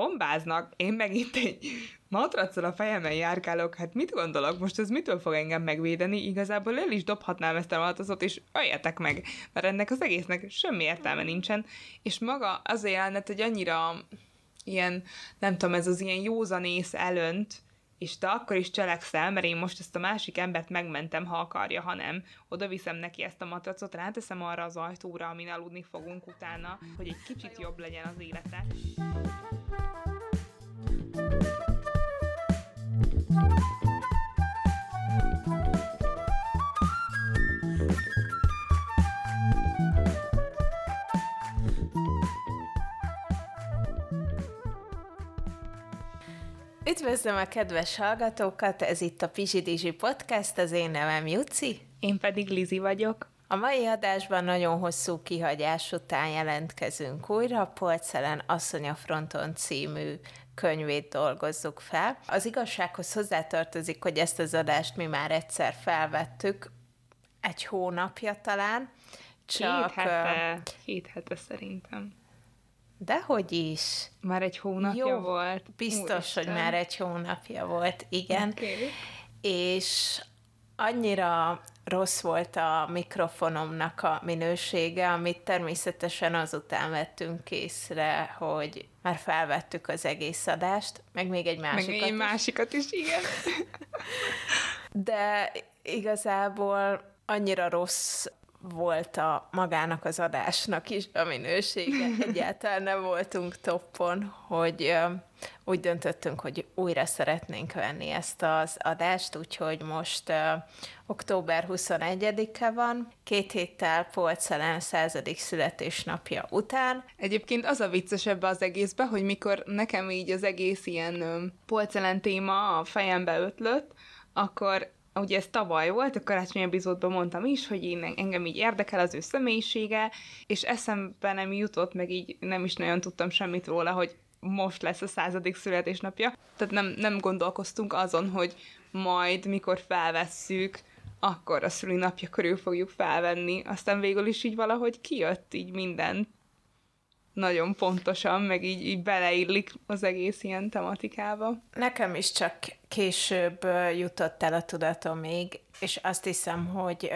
bombáznak, én meg itt egy matraccal a fejemen járkálok, hát mit gondolok, most ez mitől fog engem megvédeni? Igazából el is dobhatnám ezt a matracot, és öljetek meg, mert ennek az egésznek semmi értelme nincsen, és maga az a jelenet, hogy annyira ilyen, nem tudom, ez az ilyen józanész elönt, és te akkor is cselekszel, mert én most ezt a másik embert megmentem, ha akarja, ha nem. Oda viszem neki ezt a matracot, ráteszem arra az ajtóra, amin aludni fogunk utána, hogy egy kicsit jobb legyen az élete. Üdvözlöm a kedves hallgatókat, ez itt a Pizsidizsi Podcast, az én nevem Juci. Én pedig Lizi vagyok. A mai adásban nagyon hosszú kihagyás után jelentkezünk újra, a Polcelen Asszony a Fronton című könyvét dolgozzuk fel. Az igazsághoz hozzátartozik, hogy ezt az adást mi már egyszer felvettük, egy hónapja talán. Csak, két hete, két hete szerintem. Dehogy is. Már egy hónapja Jó, volt. Biztos, Úristen. hogy már egy hónapja volt, igen. Okay. És annyira rossz volt a mikrofonomnak a minősége, amit természetesen azután vettünk észre, hogy már felvettük az egész adást, meg még egy másikat meg még egy másikat is, igen. De igazából annyira rossz volt a magának az adásnak is a minősége. Egyáltalán nem voltunk toppon, hogy úgy döntöttünk, hogy újra szeretnénk venni ezt az adást, úgyhogy most uh, október 21-e van, két héttel Polcelen századik születésnapja után. Egyébként az a vicces ebbe az egészbe, hogy mikor nekem így az egész ilyen um, Polcelen téma a fejembe ötlött, akkor ugye ez tavaly volt, a karácsonyi epizódban mondtam is, hogy én, engem így érdekel az ő személyisége, és eszembe nem jutott, meg így nem is nagyon tudtam semmit róla, hogy most lesz a századik születésnapja. Tehát nem, nem gondolkoztunk azon, hogy majd, mikor felvesszük, akkor a szülinapja körül fogjuk felvenni. Aztán végül is így valahogy kijött így minden nagyon pontosan, meg így, így beleillik az egész ilyen tematikába. Nekem is csak később jutott el a tudatom még, és azt hiszem, hogy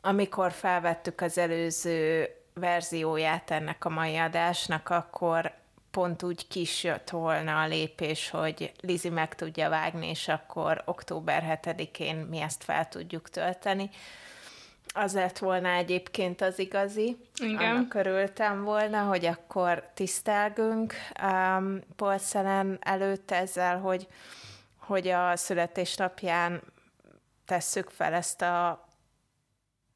amikor felvettük az előző verzióját ennek a mai adásnak, akkor pont úgy kis jött volna a lépés, hogy Lizi meg tudja vágni, és akkor október 7-én mi ezt fel tudjuk tölteni az lett volna egyébként az igazi. Igen. Annak örültem volna, hogy akkor tisztelgünk um, Polszelen előtt ezzel, hogy, hogy a születésnapján tesszük fel ezt a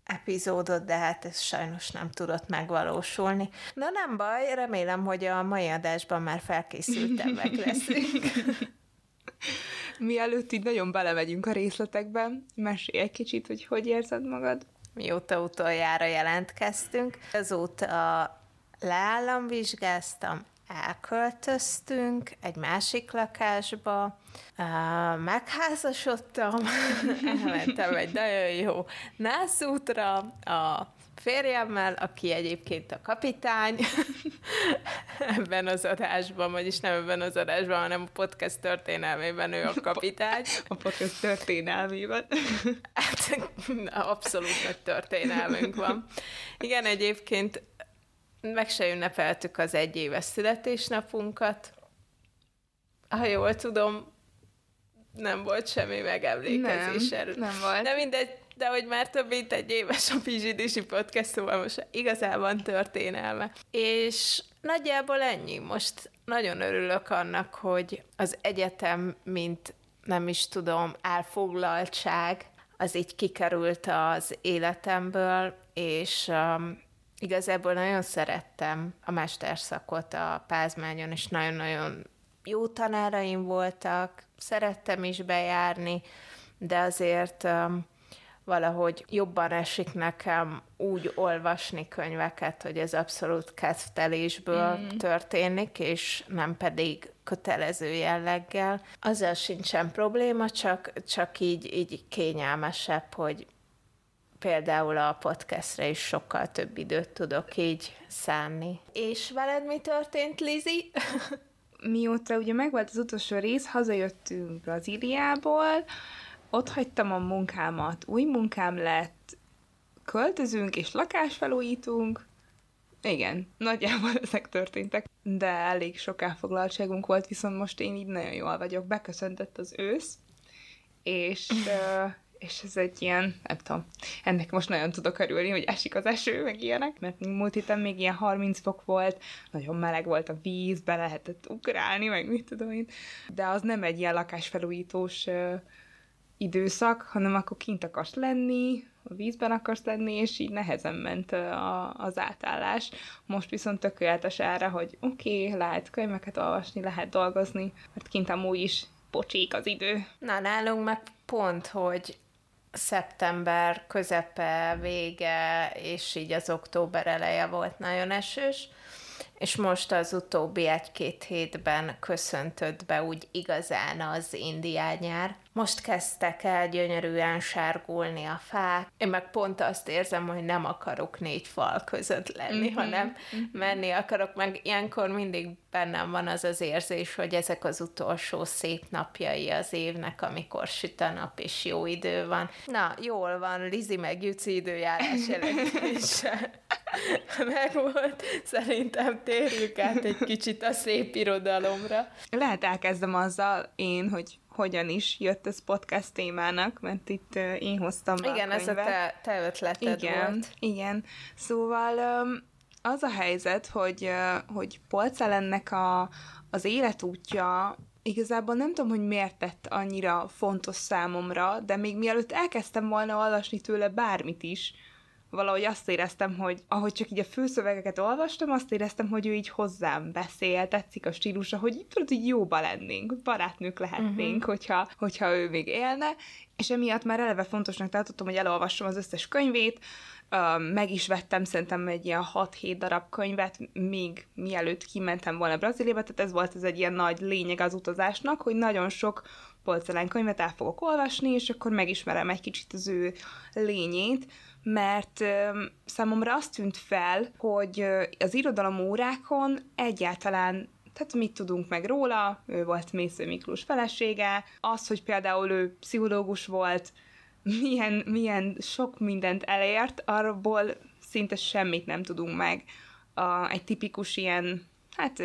epizódot, de hát ez sajnos nem tudott megvalósulni. Na nem baj, remélem, hogy a mai adásban már felkészültebbek leszünk. Mielőtt így nagyon belemegyünk a részletekbe, mesélj egy kicsit, hogy hogy érzed magad? mióta utoljára jelentkeztünk. Azóta leállamvizsgáztam, elköltöztünk egy másik lakásba, megházasodtam, elmentem egy nagyon jó nászútra, a férjemmel, aki egyébként a kapitány ebben az adásban, vagyis nem ebben az adásban, hanem a podcast történelmében ő a kapitány. A podcast történelmében. Hát abszolút nagy történelmünk van. Igen, egyébként meg se ünnepeltük az egyéves születésnapunkat. Ha jól tudom, nem volt semmi megemlékezés nem, Nem volt. De mindegy, de hogy már több mint egy éves a Pizsidisi podcast, szóval most igazában történelme. És nagyjából ennyi. Most nagyon örülök annak, hogy az egyetem, mint nem is tudom, elfoglaltság, az így kikerült az életemből, és um, igazából nagyon szerettem a mesterszakot a Pázmányon, és nagyon-nagyon jó tanáraim voltak, szerettem is bejárni, de azért um, valahogy jobban esik nekem úgy olvasni könyveket, hogy ez abszolút kezdtelésből mm. történik, és nem pedig kötelező jelleggel. Azzal sincsen probléma, csak, csak így, így kényelmesebb, hogy például a podcastre is sokkal több időt tudok így szánni. És veled mi történt, Lizi? Mióta ugye megvolt az utolsó rész, hazajöttünk Brazíliából, ott hagytam a munkámat, új munkám lett, költözünk és lakásfelújítunk. Igen, nagyjából ezek történtek, de elég sok elfoglaltságunk volt, viszont most én így nagyon jól vagyok. Beköszöntött az ősz, és és ez egy ilyen, nem tudom, ennek most nagyon tudok örülni, hogy esik az eső, meg ilyenek, mert múlt héten még ilyen 30 fok volt, nagyon meleg volt a víz, be lehetett ugrálni, meg mit tudom én, de az nem egy ilyen lakásfelújítós uh, időszak, hanem akkor kint akarsz lenni, a vízben akarsz lenni, és így nehezen ment a, az átállás. Most viszont tökéletes erre, hogy oké, okay, lehet könyveket olvasni, lehet dolgozni, mert kint amúgy is pocsik az idő. Na, nálunk meg pont, hogy szeptember közepe, vége, és így az október eleje volt nagyon esős, és most az utóbbi egy-két hétben köszöntött be úgy igazán az indián nyár. Most kezdtek el gyönyörűen sárgulni a fák. Én meg pont azt érzem, hogy nem akarok négy fal között lenni, mm-hmm. hanem mm-hmm. menni akarok, meg ilyenkor mindig bennem van az az érzés, hogy ezek az utolsó szép napjai az évnek, amikor süt a nap és jó idő van. Na, jól van, Lizi meg Juci időjárás jelentése meg volt. Szerintem térjük át egy kicsit a szép irodalomra. Lehet elkezdem azzal én, hogy hogyan is jött ez podcast témának, mert itt én hoztam Igen, ez a te, te ötleted igen, volt. Igen, szóval az a helyzet, hogy, hogy Polcelennek a, az életútja igazából nem tudom, hogy miért tett annyira fontos számomra, de még mielőtt elkezdtem volna olvasni tőle bármit is, valahogy azt éreztem, hogy ahogy csak így a főszövegeket olvastam, azt éreztem, hogy ő így hozzám beszél, tetszik a stílusa, hogy tudod, így jóba lennénk, barátnők lehetnénk, uh-huh. hogyha, hogyha ő még élne, és emiatt már eleve fontosnak tartottam, hogy elolvassam az összes könyvét, meg is vettem szerintem egy ilyen 6-7 darab könyvet, még mielőtt kimentem volna Brazíliába, tehát ez volt ez egy ilyen nagy lényeg az utazásnak, hogy nagyon sok könyvet el fogok olvasni, és akkor megismerem egy kicsit az ő lényét, mert számomra azt tűnt fel, hogy az irodalom órákon egyáltalán tehát mit tudunk meg róla, ő volt Mésző Miklós felesége, az, hogy például ő pszichológus volt, milyen, milyen sok mindent elért, arról szinte semmit nem tudunk meg. A, egy tipikus ilyen, hát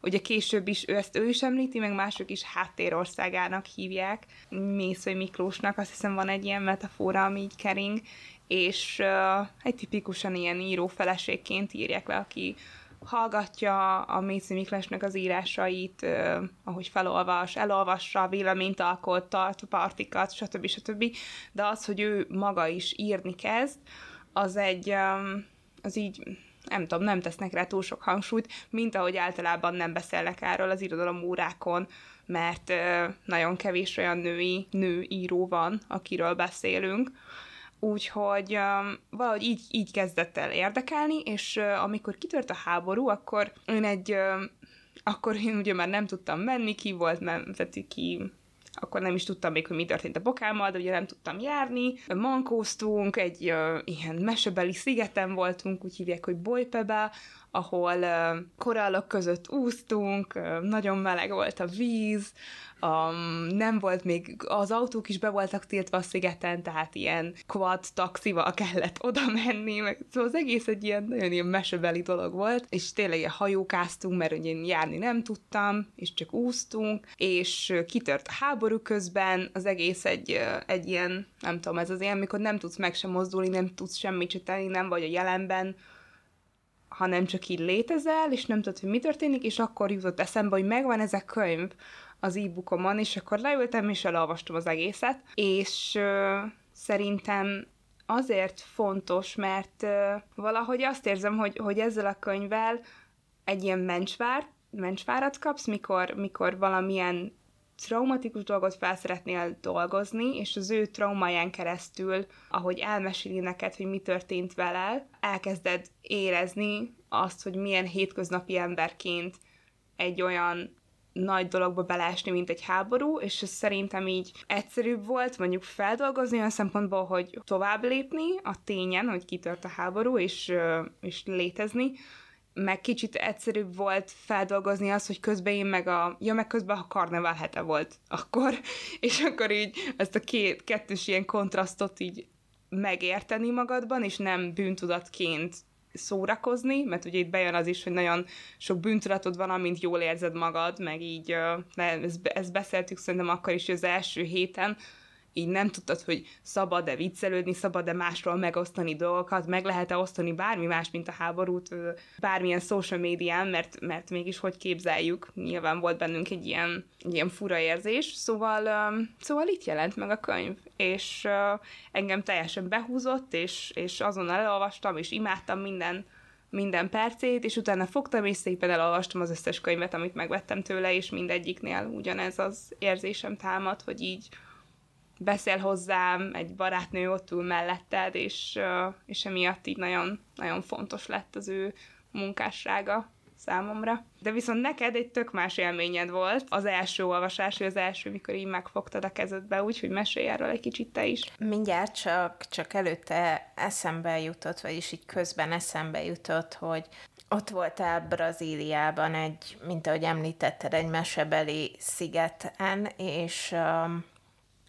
ugye később is ő ezt ő is említi, meg mások is háttérországának hívják, Mésző Miklósnak, azt hiszem van egy ilyen metafora, ami így kering, és uh, egy tipikusan ilyen író feleségként írják le, aki hallgatja a Méci Miklásnak az írásait, uh, ahogy felolvas, elolvassa, véleményt alkot, tart partikat, stb. stb. De az, hogy ő maga is írni kezd, az egy, um, az így nem tudom, nem tesznek rá túl sok hangsúlyt, mint ahogy általában nem beszélnek erről az irodalom órákon, mert uh, nagyon kevés olyan női nőíró van, akiről beszélünk. Úgyhogy um, valahogy így, így kezdett el érdekelni, és uh, amikor kitört a háború, akkor én egy, uh, akkor én ugye már nem tudtam menni, ki volt, mert ki akkor nem is tudtam még, hogy mi történt a bokámmal, de ugye nem tudtam járni. Mankóztunk, egy uh, ilyen mesebeli szigeten voltunk, úgy hívják, hogy Bolypebe, ahol korallok között úsztunk, nagyon meleg volt a víz, um, nem volt még, az autók is be voltak tiltva a szigeten, tehát ilyen quad taxival kellett oda menni, meg, szóval az egész egy ilyen nagyon ilyen mesebeli dolog volt, és tényleg ilyen hajókáztunk, mert ugye én járni nem tudtam, és csak úsztunk, és kitört a háború közben, az egész egy, egy ilyen, nem tudom, ez az ilyen, amikor nem tudsz meg sem mozdulni, nem tudsz semmit tenni, nem vagy a jelenben, hanem csak így létezel, és nem tudod, hogy mi történik, és akkor jutott eszembe, hogy megvan ez a könyv, az e-bookomon, és akkor leültem, és elolvastam az egészet, és ö, szerintem azért fontos, mert ö, valahogy azt érzem, hogy, hogy ezzel a könyvvel egy ilyen mencsvár, mencsvárat kapsz, mikor, mikor valamilyen traumatikus dolgot fel szeretnél dolgozni, és az ő traumáján keresztül, ahogy elmeséli neked, hogy mi történt vele, elkezded érezni azt, hogy milyen hétköznapi emberként egy olyan nagy dologba belásni, mint egy háború, és ez szerintem így egyszerűbb volt mondjuk feldolgozni olyan szempontból, hogy tovább lépni a tényen, hogy kitört a háború, és, és létezni, meg kicsit egyszerűbb volt feldolgozni azt, hogy közben én meg a, ja, meg közben a karnevál hete volt akkor, és akkor így ezt a két, kettős ilyen kontrasztot így megérteni magadban, és nem bűntudatként szórakozni, mert ugye itt bejön az is, hogy nagyon sok bűntudatod van, amint jól érzed magad, meg így, ezt, ezt beszéltük szerintem akkor is, hogy az első héten, így nem tudtad, hogy szabad-e viccelődni, szabad-e másról megosztani dolgokat, meg lehet-e osztani bármi más, mint a háborút, bármilyen social médián, mert, mert mégis hogy képzeljük, nyilván volt bennünk egy ilyen, ilyen fura érzés, szóval, szóval itt jelent meg a könyv, és engem teljesen behúzott, és, és azonnal elolvastam, és imádtam minden, minden percét, és utána fogtam, és szépen elolvastam az összes könyvet, amit megvettem tőle, és mindegyiknél ugyanez az érzésem támad, hogy így beszél hozzám, egy barátnő ott ül melletted, és, és emiatt így nagyon, nagyon fontos lett az ő munkássága számomra. De viszont neked egy tök más élményed volt az első olvasás, az első, mikor így megfogtad a kezedbe, úgyhogy mesélj erről egy kicsit te is. Mindjárt csak, csak előtte eszembe jutott, vagyis így közben eszembe jutott, hogy ott voltál Brazíliában egy, mint ahogy említetted, egy mesebeli szigeten, és um,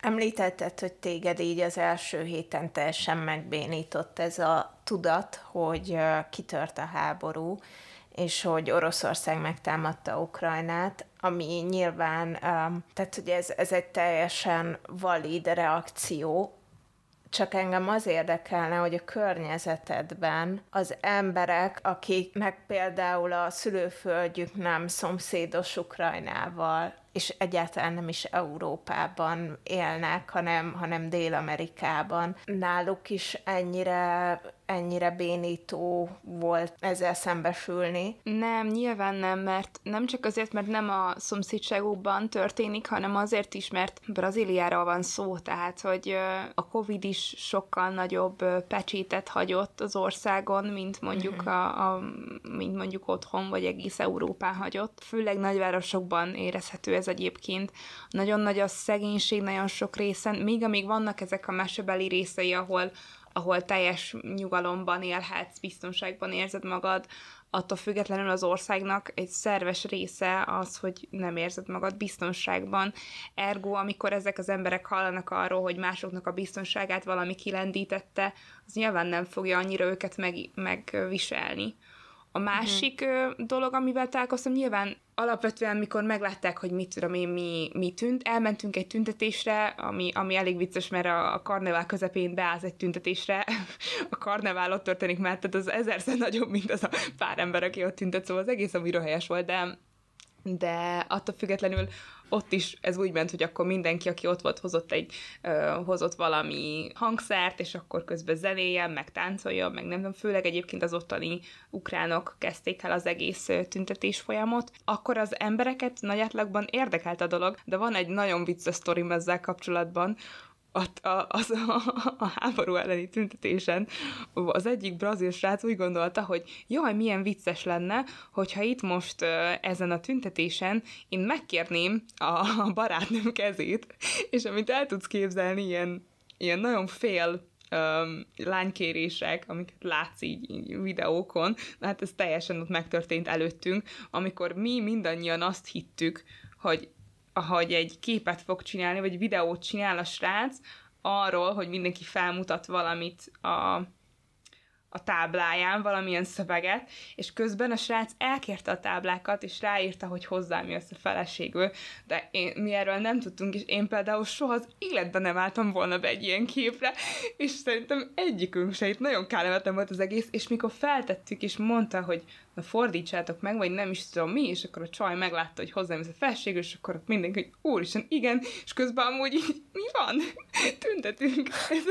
Említetted, hogy téged így az első héten teljesen megbénított ez a tudat, hogy kitört a háború, és hogy Oroszország megtámadta Ukrajnát, ami nyilván, tehát hogy ez, ez egy teljesen valid reakció, csak engem az érdekelne, hogy a környezetedben az emberek, akiknek például a szülőföldjük nem szomszédos Ukrajnával, és egyáltalán nem is Európában élnek, hanem, hanem Dél-Amerikában. Náluk is ennyire, ennyire bénító volt ezzel szembesülni? Nem, nyilván nem, mert nem csak azért, mert nem a szomszédságukban történik, hanem azért is, mert Brazíliáról van szó, tehát, hogy a Covid is sokkal nagyobb pecsétet hagyott az országon, mint mondjuk, uh-huh. a, a, mint mondjuk otthon, vagy egész Európán hagyott. Főleg nagyvárosokban érezhető ez ez egyébként. Nagyon nagy a szegénység nagyon sok részen, még amíg vannak ezek a mesebeli részei, ahol, ahol teljes nyugalomban élhetsz, biztonságban érzed magad, attól függetlenül az országnak egy szerves része az, hogy nem érzed magad biztonságban. Ergo, amikor ezek az emberek hallanak arról, hogy másoknak a biztonságát valami kilendítette, az nyilván nem fogja annyira őket meg, megviselni. A másik uh-huh. dolog, amivel találkoztam, nyilván alapvetően, mikor meglátták, hogy mit tudom én, mi, mi tűnt, elmentünk egy tüntetésre, ami, ami elég vicces, mert a, a karnevál közepén beállsz egy tüntetésre, a karnevál ott történik, mert tehát az ezerszer nagyobb, mint az a pár ember, aki ott tüntet, szóval az egész a helyes volt, de de attól függetlenül ott is ez úgy ment, hogy akkor mindenki, aki ott volt, hozott egy, ö, hozott valami hangszert, és akkor közben zenéjen, meg táncoljon, meg nem tudom, főleg egyébként az ottani ukránok kezdték el az egész tüntetés folyamot, akkor az embereket nagy átlagban érdekelt a dolog, de van egy nagyon vicces sztorim ezzel kapcsolatban, a, a, az, a, a háború elleni tüntetésen az egyik brazil srác úgy gondolta, hogy jaj, milyen vicces lenne, hogyha itt most ezen a tüntetésen én megkérném a, a barátnőm kezét, és amit el tudsz képzelni, ilyen, ilyen nagyon fél um, lánykérések, amiket látsz így, így videókon, hát ez teljesen ott megtörtént előttünk, amikor mi mindannyian azt hittük, hogy ahogy egy képet fog csinálni, vagy videót csinál a srác, arról, hogy mindenki felmutat valamit a, a tábláján, valamilyen szöveget, és közben a srác elkérte a táblákat, és ráírta, hogy hozzám jössz a feleségül, de én, mi erről nem tudtunk, és én például soha az életben nem álltam volna be egy ilyen képre, és szerintem egyikünk se, itt nagyon kellemetlen volt az egész, és mikor feltettük, és mondta, hogy na fordítsátok meg, vagy nem is tudom mi, és akkor a csaj meglátta, hogy hozzám ez a felség, és akkor ott mindenki, hogy úristen, igen, és közben amúgy így, mi van? Tüntetünk. Ez,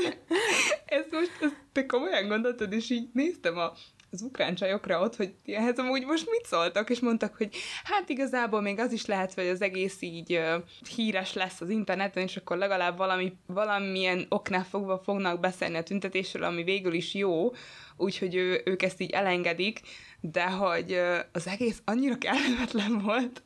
ez most, ez, te komolyan gondoltad, és így néztem a, az ukrán csajokra ott, hogy ehhez amúgy most mit szóltak, és mondtak, hogy hát igazából még az is lehet, hogy az egész így uh, híres lesz az interneten, és akkor legalább valami, valamilyen oknál fogva fognak beszélni a tüntetésről, ami végül is jó, úgyhogy ő, ők ezt így elengedik, de hogy az egész annyira kellemetlen volt,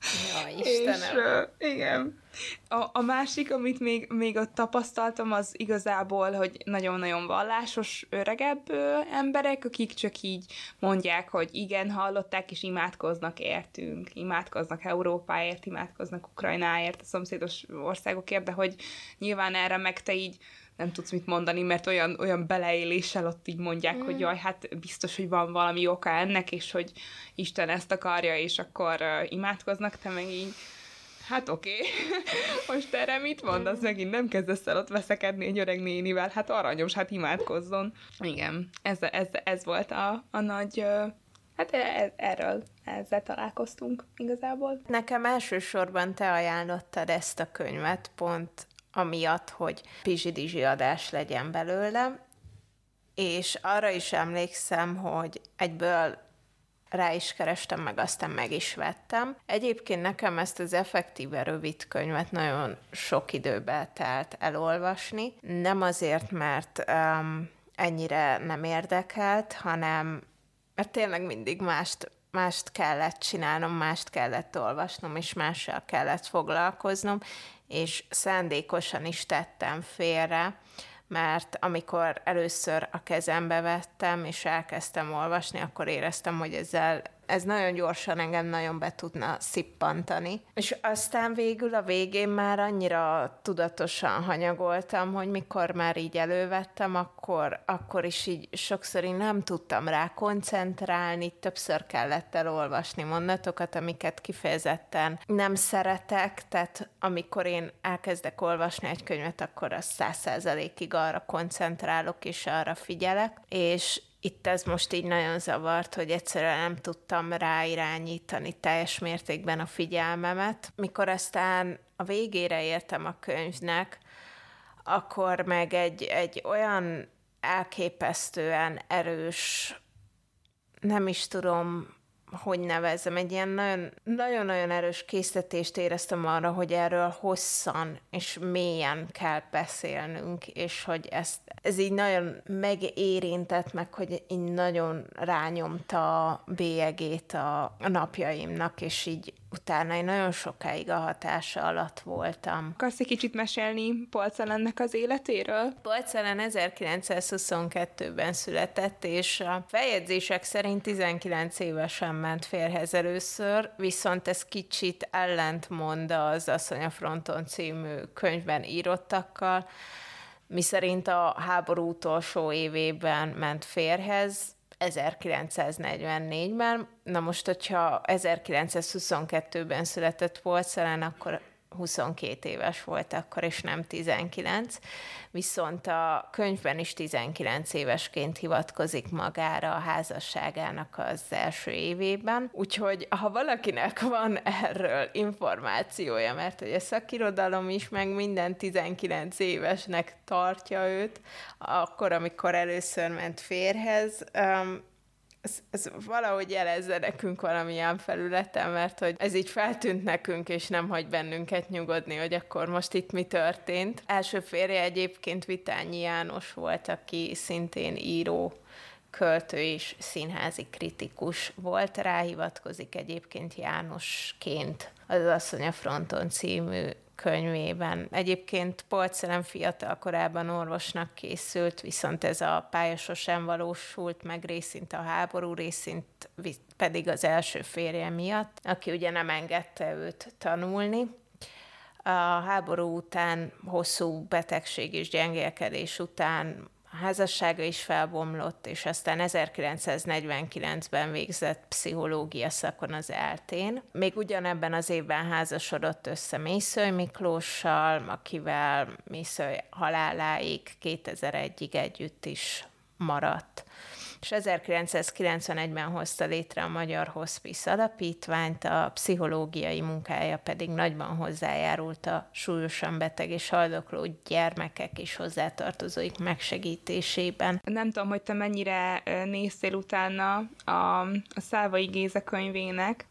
Ja, Istenem. És, igen. A, a másik, amit még, még ott tapasztaltam, az igazából, hogy nagyon-nagyon vallásos, öregebb ö, emberek, akik csak így mondják, hogy igen, hallották, és imádkoznak értünk, imádkoznak Európáért, imádkoznak Ukrajnáért, a szomszédos országokért, de hogy nyilván erre meg te így nem tudsz mit mondani, mert olyan, olyan beleéléssel ott így mondják, mm. hogy jaj, hát biztos, hogy van valami oka ennek, és hogy Isten ezt akarja, és akkor uh, imádkoznak, te meg így Hát oké, okay. most erre mit mondasz? Megint nem kezdesz el ott veszekedni egy öreg nénivel, hát aranyos, hát imádkozzon. Igen, ez, ez, ez volt a, a nagy, hát e, e, erről, ezzel találkoztunk igazából. Nekem elsősorban te ajánlottad ezt a könyvet, pont amiatt, hogy pizsidizsi adás legyen belőle, és arra is emlékszem, hogy egyből rá is kerestem, meg aztán meg is vettem. Egyébként nekem ezt az effektíve rövid könyvet nagyon sok időbe telt elolvasni. Nem azért, mert um, ennyire nem érdekelt, hanem mert tényleg mindig mást, mást kellett csinálnom, mást kellett olvasnom, és mással kellett foglalkoznom, és szándékosan is tettem félre, mert amikor először a kezembe vettem, és elkezdtem olvasni, akkor éreztem, hogy ezzel ez nagyon gyorsan engem nagyon be tudna szippantani. És aztán végül a végén már annyira tudatosan hanyagoltam, hogy mikor már így elővettem, akkor, akkor is így sokszor én nem tudtam rá koncentrálni, többször kellett elolvasni mondatokat, amiket kifejezetten nem szeretek, tehát amikor én elkezdek olvasni egy könyvet, akkor az száz százalékig arra koncentrálok és arra figyelek, és itt ez most így nagyon zavart, hogy egyszerűen nem tudtam ráirányítani teljes mértékben a figyelmemet. Mikor aztán a végére értem a könyvnek, akkor meg egy, egy olyan elképesztően erős, nem is tudom, hogy nevezzem, egy ilyen nagyon-nagyon erős készítést éreztem arra, hogy erről hosszan és mélyen kell beszélnünk, és hogy ezt, ez így nagyon megérintett meg, hogy így nagyon rányomta a bélyegét a napjaimnak, és így utána én nagyon sokáig a hatása alatt voltam. Akarsz egy kicsit mesélni Polcelennek az életéről? Polcelen 1922-ben született, és a feljegyzések szerint 19 évesen ment férhez először, viszont ez kicsit ellentmond az Asszony a fronton című könyvben írottakkal, miszerint a háború utolsó évében ment férhez, 1944-ben. Na most, hogyha 1922-ben született Polszelen, akkor 22 éves volt akkor, és nem 19. Viszont a könyvben is 19 évesként hivatkozik magára a házasságának az első évében. Úgyhogy ha valakinek van erről információja, mert hogy a szakirodalom is meg minden 19 évesnek tartja őt, akkor, amikor először ment férhez, um, ez, ez valahogy jelezze nekünk valamilyen felületen, mert hogy ez így feltűnt nekünk, és nem hagy bennünket nyugodni, hogy akkor most itt mi történt. Első férje egyébként Vitányi János volt, aki szintén író, költő és színházi kritikus volt, ráhivatkozik egyébként Jánosként az Asszony a fronton című könyvében. Egyébként Polcelem fiatal korában orvosnak készült, viszont ez a pálya sosem valósult meg részint a háború, részint pedig az első férje miatt, aki ugye nem engedte őt tanulni. A háború után hosszú betegség és gyengélkedés után házassága is felbomlott, és aztán 1949-ben végzett pszichológia szakon az eltén. Még ugyanebben az évben házasodott össze Mészöly Miklóssal, akivel Mészöly haláláig 2001-ig együtt is maradt és 1991-ben hozta létre a Magyar Hospice Alapítványt, a pszichológiai munkája pedig nagyban hozzájárult a súlyosan beteg és haldokló gyermekek és hozzátartozóik megsegítésében. Nem tudom, hogy te mennyire néztél utána a, a Szávai Géza könyvének,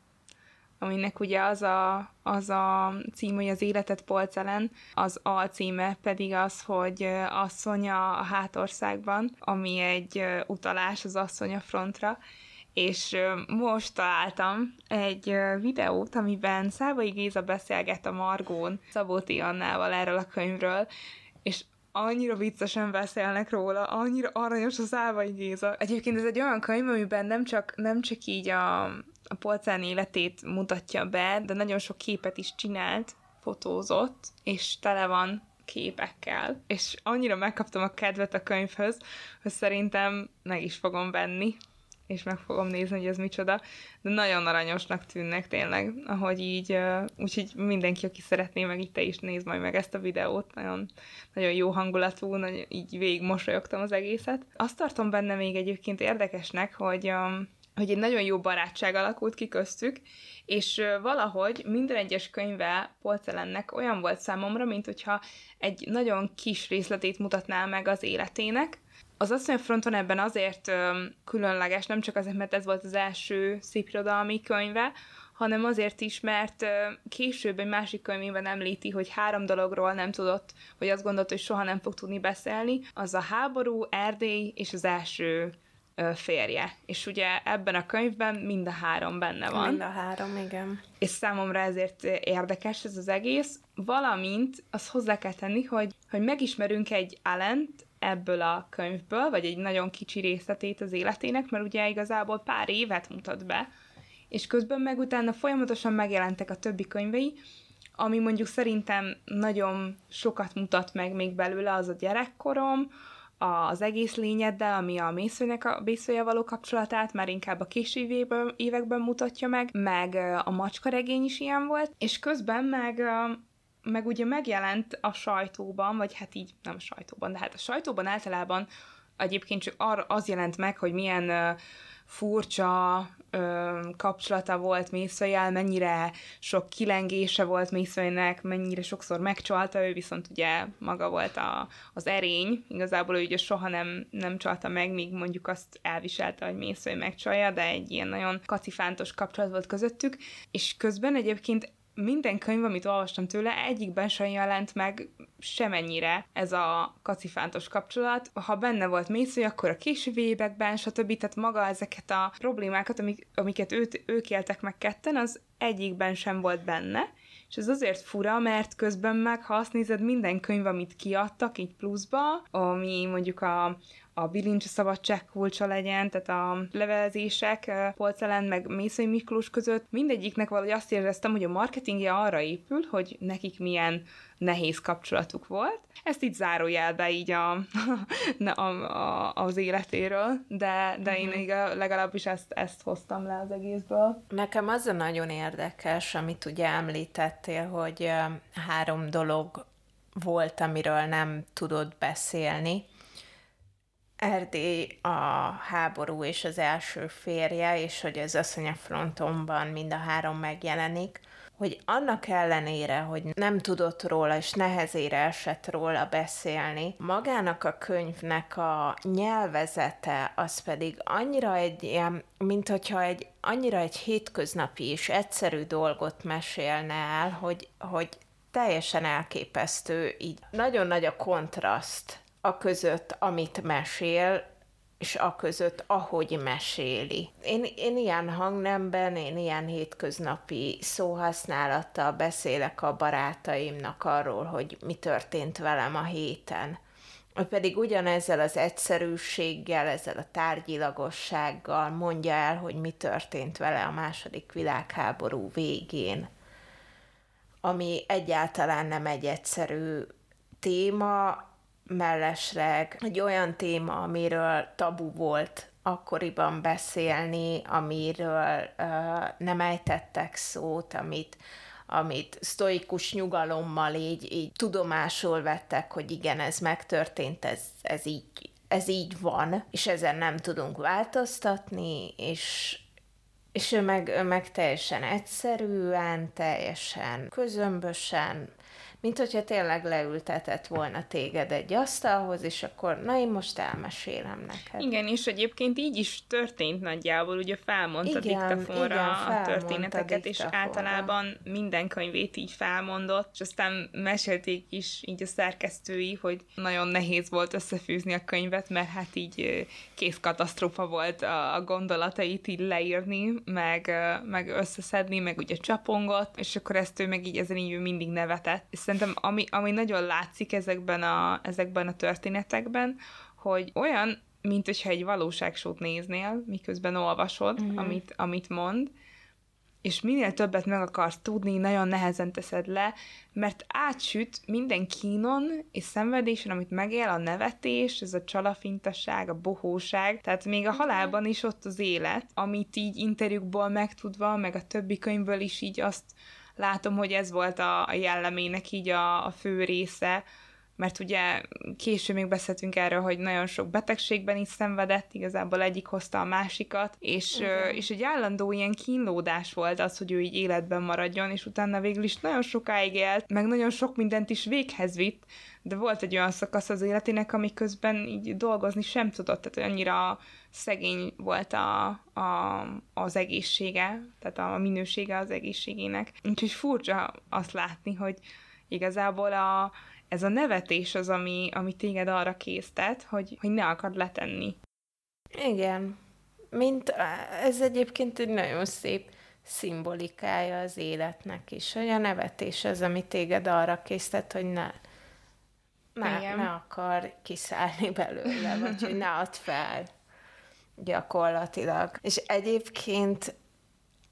aminek ugye az a, az a cím, hogy az életet polcelen, az alcíme pedig az, hogy asszonya a hátországban, ami egy utalás az asszonya frontra, és most találtam egy videót, amiben Szávai Géza beszélget a Margón Szabóti Annával erről a könyvről, és annyira viccesen beszélnek róla, annyira aranyos a Szávai Géza. Egyébként ez egy olyan könyv, amiben nem csak, nem csak így a, a polcán életét mutatja be, de nagyon sok képet is csinált, fotózott, és tele van képekkel, és annyira megkaptam a kedvet a könyvhöz, hogy szerintem meg is fogom venni és meg fogom nézni, hogy ez micsoda, de nagyon aranyosnak tűnnek tényleg, ahogy így, úgyhogy mindenki, aki szeretné, meg itt te is nézd majd meg ezt a videót, nagyon, nagyon jó hangulatú, nagyon, így végig mosolyogtam az egészet. Azt tartom benne még egyébként érdekesnek, hogy hogy egy nagyon jó barátság alakult ki köztük, és valahogy minden egyes könyve Polcelennek olyan volt számomra, mint hogyha egy nagyon kis részletét mutatná meg az életének, az asszony fronton ebben azért különleges, nem csak azért, mert ez volt az első szépirodalmi könyve, hanem azért is, mert később egy másik könyvében említi, hogy három dologról nem tudott, vagy azt gondolt, hogy soha nem fog tudni beszélni, az a háború, Erdély és az első férje. És ugye ebben a könyvben mind a három benne van. Mind a három, igen. És számomra ezért érdekes ez az egész, valamint azt hozzá kell tenni, hogy, hogy megismerünk egy Allent, ebből a könyvből, vagy egy nagyon kicsi részletét az életének, mert ugye igazából pár évet mutat be, és közben meg utána folyamatosan megjelentek a többi könyvei, ami mondjuk szerintem nagyon sokat mutat meg még belőle, az a gyerekkorom, az egész lényeddel, ami a mészőnek a mészője való kapcsolatát már inkább a késő években, mutatja meg, meg a macskaregény is ilyen volt, és közben meg meg ugye megjelent a sajtóban, vagy hát így nem a sajtóban, de hát a sajtóban általában egyébként csak arra az jelent meg, hogy milyen uh, furcsa ö, kapcsolata volt Mészőjel, mennyire sok kilengése volt Mészőjnek, mennyire sokszor megcsalta, ő viszont ugye maga volt a, az erény, igazából ő ugye soha nem, nem csalta meg, míg mondjuk azt elviselte, hogy Mészőj megcsalja, de egy ilyen nagyon kacifántos kapcsolat volt közöttük, és közben egyébként minden könyv, amit olvastam tőle, egyikben sem jelent meg semennyire ez a kacifántos kapcsolat. Ha benne volt Mésző, akkor a későbbi években, stb. Tehát maga ezeket a problémákat, amik, amiket őt, ők éltek meg ketten, az egyikben sem volt benne. És ez azért fura, mert közben meg, ha azt nézed, minden könyv, amit kiadtak így pluszba, ami mondjuk a, a bilincs szabadság kulcsa legyen, tehát a levelezések Polcelen meg Mészai Miklós között, mindegyiknek valahogy azt éreztem, hogy a marketingje arra épül, hogy nekik milyen nehéz kapcsolatuk volt. Ezt így zárójelbe így a, a, a, az életéről, de, de én uh-huh. legalábbis ezt, ezt hoztam le az egészből. Nekem az a nagyon érdekes, amit ugye említettél, hogy három dolog volt, amiről nem tudod beszélni. Erdély a háború és az első férje, és hogy az frontomban mind a három megjelenik, hogy annak ellenére, hogy nem tudott róla, és nehezére esett róla beszélni, magának a könyvnek a nyelvezete, az pedig annyira egy ilyen, mint hogyha egy, annyira egy hétköznapi és egyszerű dolgot mesélne el, hogy, hogy teljesen elképesztő, így nagyon nagy a kontraszt a között, amit mesél, és a között, ahogy meséli. Én, én ilyen hangnemben, én ilyen hétköznapi szóhasználattal beszélek a barátaimnak arról, hogy mi történt velem a héten. Pedig ugyanezzel az egyszerűséggel, ezzel a tárgyilagossággal mondja el, hogy mi történt vele a második világháború végén, ami egyáltalán nem egy egyszerű téma, mellesleg egy olyan téma, amiről tabu volt akkoriban beszélni, amiről uh, nem ejtettek szót, amit, amit sztoikus nyugalommal így, így tudomásul vettek, hogy igen, ez megtörtént, ez, ez, így, ez így van, és ezen nem tudunk változtatni, és És ő meg, ő meg teljesen egyszerűen, teljesen közömbösen, mint hogyha tényleg leültetett volna téged egy asztalhoz, és akkor, na én most elmesélem neked. Igen, és egyébként így is történt nagyjából, ugye felmondta igen, diktafonra igen, a történeteket, és általában minden könyvét így felmondott, és aztán mesélték is így a szerkesztői, hogy nagyon nehéz volt összefűzni a könyvet, mert hát így kész katasztrófa volt a, a gondolatait így leírni, meg, meg összeszedni, meg ugye csapongott, és akkor ezt ő meg így ezen így mindig nevetett. És szerintem ami, ami nagyon látszik ezekben a, ezekben a történetekben, hogy olyan, mint hogyha egy valóságsót néznél, miközben olvasod, mm-hmm. amit, amit mond, és minél többet meg akarsz tudni, nagyon nehezen teszed le, mert átsüt minden kínon és szenvedésen, amit megél, a nevetés, ez a csalafintasság, a bohóság, tehát még a mhm. halálban is ott az élet, amit így interjúkból megtudva, meg a többi könyvből is így azt látom, hogy ez volt a, a jellemének így a, a fő része, mert ugye később még beszéltünk erről, hogy nagyon sok betegségben is szenvedett, igazából egyik hozta a másikat, és, okay. és egy állandó ilyen kínlódás volt az, hogy ő így életben maradjon, és utána végül is nagyon sokáig élt, meg nagyon sok mindent is véghez vitt, de volt egy olyan szakasz az életének, ami közben így dolgozni sem tudott, tehát annyira szegény volt a, a, az egészsége, tehát a minősége az egészségének. Úgyhogy furcsa azt látni, hogy igazából a, ez a nevetés az, ami, ami téged arra késztet, hogy, hogy ne akar letenni. Igen. Mint ez egyébként egy nagyon szép szimbolikája az életnek is, hogy a nevetés az, ami téged arra késztet, hogy ne, ne, ne akar kiszállni belőle, vagy hogy ne add fel gyakorlatilag. És egyébként,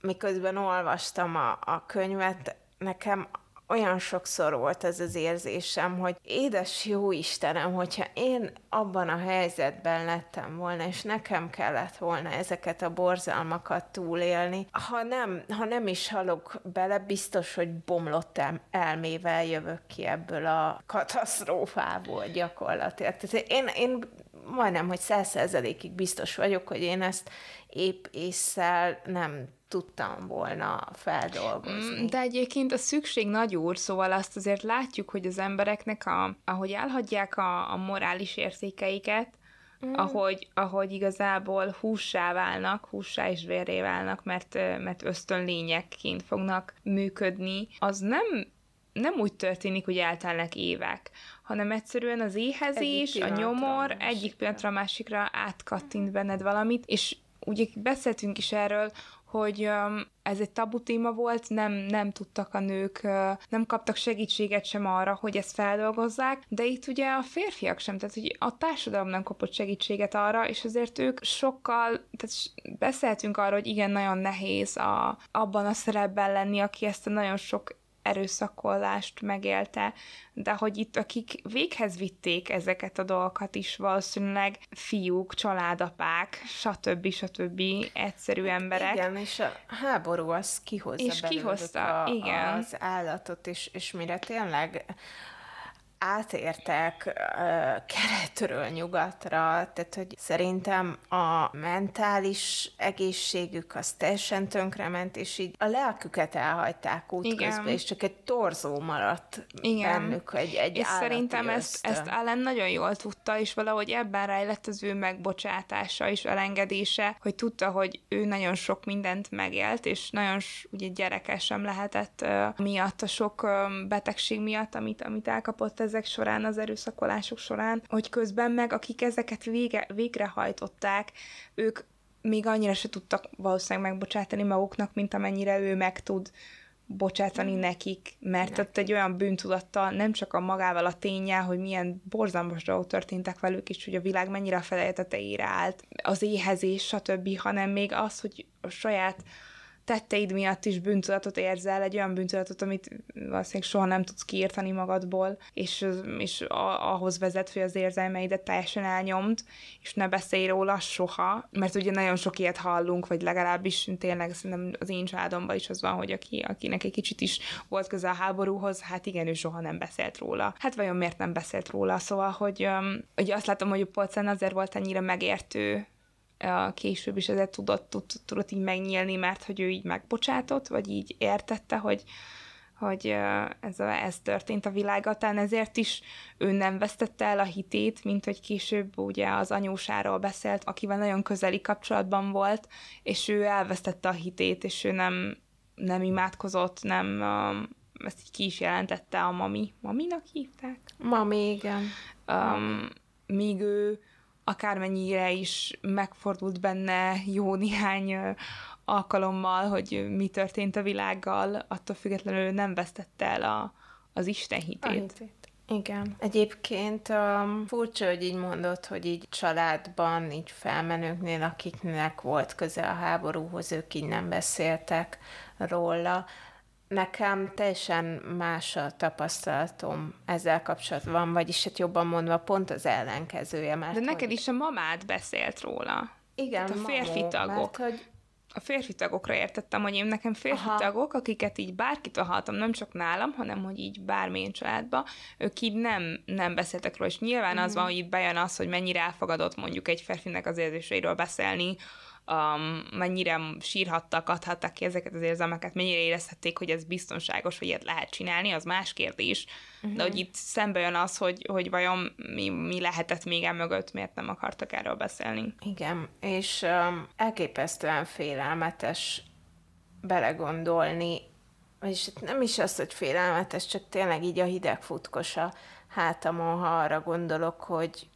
miközben olvastam a, a könyvet, nekem olyan sokszor volt ez az érzésem, hogy édes jó Istenem, hogyha én abban a helyzetben lettem volna, és nekem kellett volna ezeket a borzalmakat túlélni, ha nem, ha nem is halok bele, biztos, hogy bomlott elmével jövök ki ebből a katasztrófából gyakorlatilag. Tehát én, én majdnem, hogy százszerzelékig biztos vagyok, hogy én ezt épp észszel nem tudtam volna feldolgozni. Mm, de egyébként a szükség nagy úr, szóval azt azért látjuk, hogy az embereknek, a, ahogy elhagyják a, a morális értékeiket, mm. ahogy, ahogy igazából hússá válnak, hússá és vérré válnak, mert, mert ösztönlényekként fognak működni, az nem nem úgy történik, hogy eltelnek évek, hanem egyszerűen az éhezés, a nyomor egyik pillanatra a másikra átkattint benned valamit, és ugye beszéltünk is erről, hogy ez egy tabu téma volt, nem, nem tudtak a nők, nem kaptak segítséget sem arra, hogy ezt feldolgozzák, de itt ugye a férfiak sem, tehát hogy a társadalom nem kapott segítséget arra, és azért ők sokkal, tehát beszéltünk arról, hogy igen, nagyon nehéz a, abban a szerepben lenni, aki ezt a nagyon sok erőszakolást megélte, de hogy itt akik véghez vitték ezeket a dolgokat is valószínűleg fiúk, családapák, stb. stb. egyszerű emberek. Igen, és a háború az kihozza és kihozta, a, igen. az állatot, és, és mire tényleg átértek uh, keretről nyugatra, tehát hogy szerintem a mentális egészségük az teljesen tönkrement, és így a lelküket elhagyták útközben, és csak egy torzó maradt Igen. bennük, egy, egy És szerintem ezt, ezt Ellen nagyon jól tudta, és valahogy ebben rejlett az ő megbocsátása és elengedése, hogy tudta, hogy ő nagyon sok mindent megélt, és nagyon ugye gyerekes sem lehetett uh, miatt, a sok um, betegség miatt, amit, amit elkapott ez ezek során, az erőszakolások során, hogy közben meg, akik ezeket vége, végrehajtották, ők még annyira se tudtak valószínűleg megbocsátani maguknak, mint amennyire ő meg tud bocsátani nekik, mert nekik. ott egy olyan bűntudattal, nem csak a magával a tényel, hogy milyen borzalmas dolgok történtek velük, és hogy a világ mennyire a felejtetejére állt, az éhezés, stb., hanem még az, hogy a saját tetteid miatt is bűntudatot érzel, egy olyan bűntudatot, amit valószínűleg soha nem tudsz kiírtani magadból, és, és ahhoz vezet, hogy az érzelmeidet teljesen elnyomd, és ne beszélj róla soha, mert ugye nagyon sok ilyet hallunk, vagy legalábbis tényleg szerintem az én családomban is az van, hogy aki, akinek egy kicsit is volt köze a háborúhoz, hát igen, ő soha nem beszélt róla. Hát vajon miért nem beszélt róla? Szóval, hogy, hogy azt látom, hogy a Polcán azért volt annyira megértő később is ezért tudott, tud, tudott így megnyílni, mert hogy ő így megbocsátott, vagy így értette, hogy, hogy ez, a, ez történt a világatán, ezért is ő nem vesztette el a hitét, mint hogy később ugye az anyósáról beszélt, akivel nagyon közeli kapcsolatban volt, és ő elvesztette a hitét, és ő nem, nem imádkozott, nem ezt így ki is jelentette a mami. Maminak hívták? Mami, igen. Um, míg ő akármennyire is megfordult benne jó néhány alkalommal, hogy mi történt a világgal, attól függetlenül nem vesztette el a, az Isten hitét. Igen. Egyébként um, furcsa, hogy így mondott, hogy így családban, így felmenőknél, akiknek volt köze a háborúhoz, ők így nem beszéltek róla. Nekem teljesen más a tapasztalatom ezzel kapcsolatban, vagyis hát jobban mondva pont az ellenkezője. Mert De neked hogy... is a mamád beszélt róla. Igen, a férfi mamó, tagok. Mert, hogy a férfi tagokra értettem, hogy én nekem férfi Aha. tagok, akiket így bárkitől hallottam, nem csak nálam, hanem hogy így bármilyen családba, ők így nem, nem beszéltek róla, és nyilván mm. az mhm. van, hogy itt bejön az, hogy mennyire elfogadott mondjuk egy férfinek az érzéseiről beszélni, um, mennyire sírhattak, adhattak ki ezeket az érzelmeket, mennyire érezhették, hogy ez biztonságos, hogy ilyet lehet csinálni, az más kérdés. Uh-huh. De hogy itt szembe jön az, hogy, hogy vajon mi, mi lehetett még el mögött, miért nem akartak erről beszélni. Igen, és um, elképesztően félelmetes belegondolni, és nem is az, hogy félelmetes, csak tényleg így a hideg futkosa hátamon, ha arra gondolok, hogy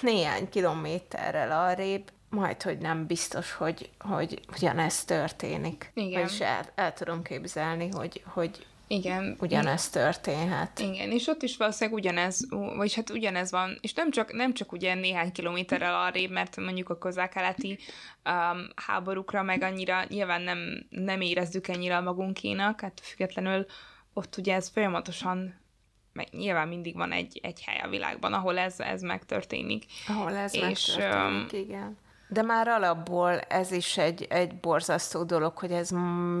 néhány kilométerrel arrébb majd, hogy nem biztos, hogy, hogy ugyanez történik. Igen. És el, el tudom képzelni, hogy, hogy igen. Ugyanez történhet. Igen, és ott is valószínűleg ugyanez, vagy hát ugyanez van, és nem csak, nem csak ugye néhány kilométerrel arrébb, mert mondjuk a közel-keleti um, háborúkra meg annyira nyilván nem, nem érezzük ennyire magunkénak, hát függetlenül ott ugye ez folyamatosan meg nyilván mindig van egy, egy hely a világban, ahol ez, ez megtörténik. Ahol ez és, megtörténik, um, igen. De már alapból ez is egy, egy borzasztó dolog, hogy ez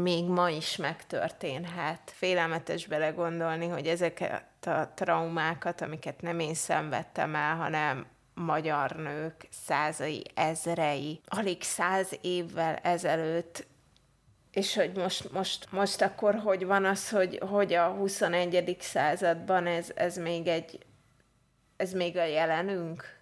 még ma is megtörténhet. Félelmetes belegondolni, hogy ezeket a traumákat, amiket nem én szenvedtem el, hanem magyar nők százai, ezrei, alig száz évvel ezelőtt és hogy most, most, most akkor hogy van az, hogy, hogy a 21. században ez, ez még egy, ez még a jelenünk?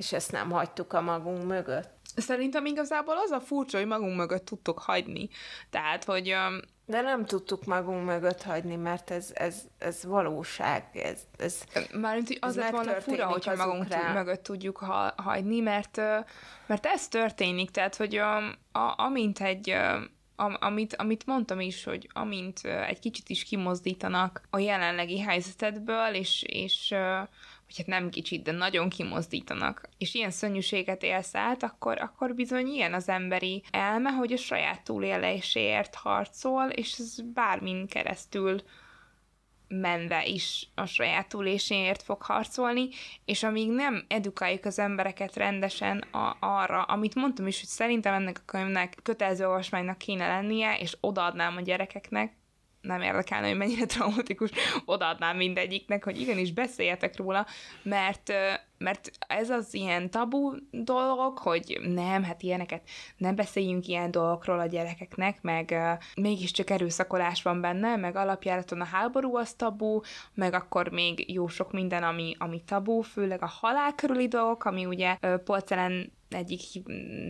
És ezt nem hagytuk a magunk mögött. Szerintem igazából az a furcsa, hogy magunk mögött tudtuk hagyni. Tehát, hogy... Um, de nem tudtuk magunk mögött hagyni, mert ez, ez, ez valóság. Ez, ez, Mármint, hogy az lett volna fura, hogyha magunk rá. mögött tudjuk ha, hagyni, mert, mert ez történik. Tehát, hogy a, a, amint egy amit, amit mondtam is, hogy amint egy kicsit is kimozdítanak a jelenlegi helyzetedből, és, és vagy hát nem kicsit, de nagyon kimozdítanak, és ilyen szörnyűséget élsz át, akkor, akkor bizony ilyen az emberi elme, hogy a saját túléléséért harcol, és ez bármin keresztül menve is a saját túléséért fog harcolni, és amíg nem edukáljuk az embereket rendesen a, arra, amit mondtam is, hogy szerintem ennek a könyvnek kötelező olvasmánynak kéne lennie, és odaadnám a gyerekeknek, nem érdekelne, hogy mennyire traumatikus, odaadnám mindegyiknek, hogy igenis beszéljetek róla, mert, mert ez az ilyen tabu dolog, hogy nem, hát ilyeneket nem beszéljünk ilyen dolgokról a gyerekeknek, meg uh, mégiscsak erőszakolás van benne, meg alapjáraton a háború az tabu, meg akkor még jó sok minden, ami, ami tabu, főleg a halál körüli dolgok, ami ugye uh, Polcelen egyik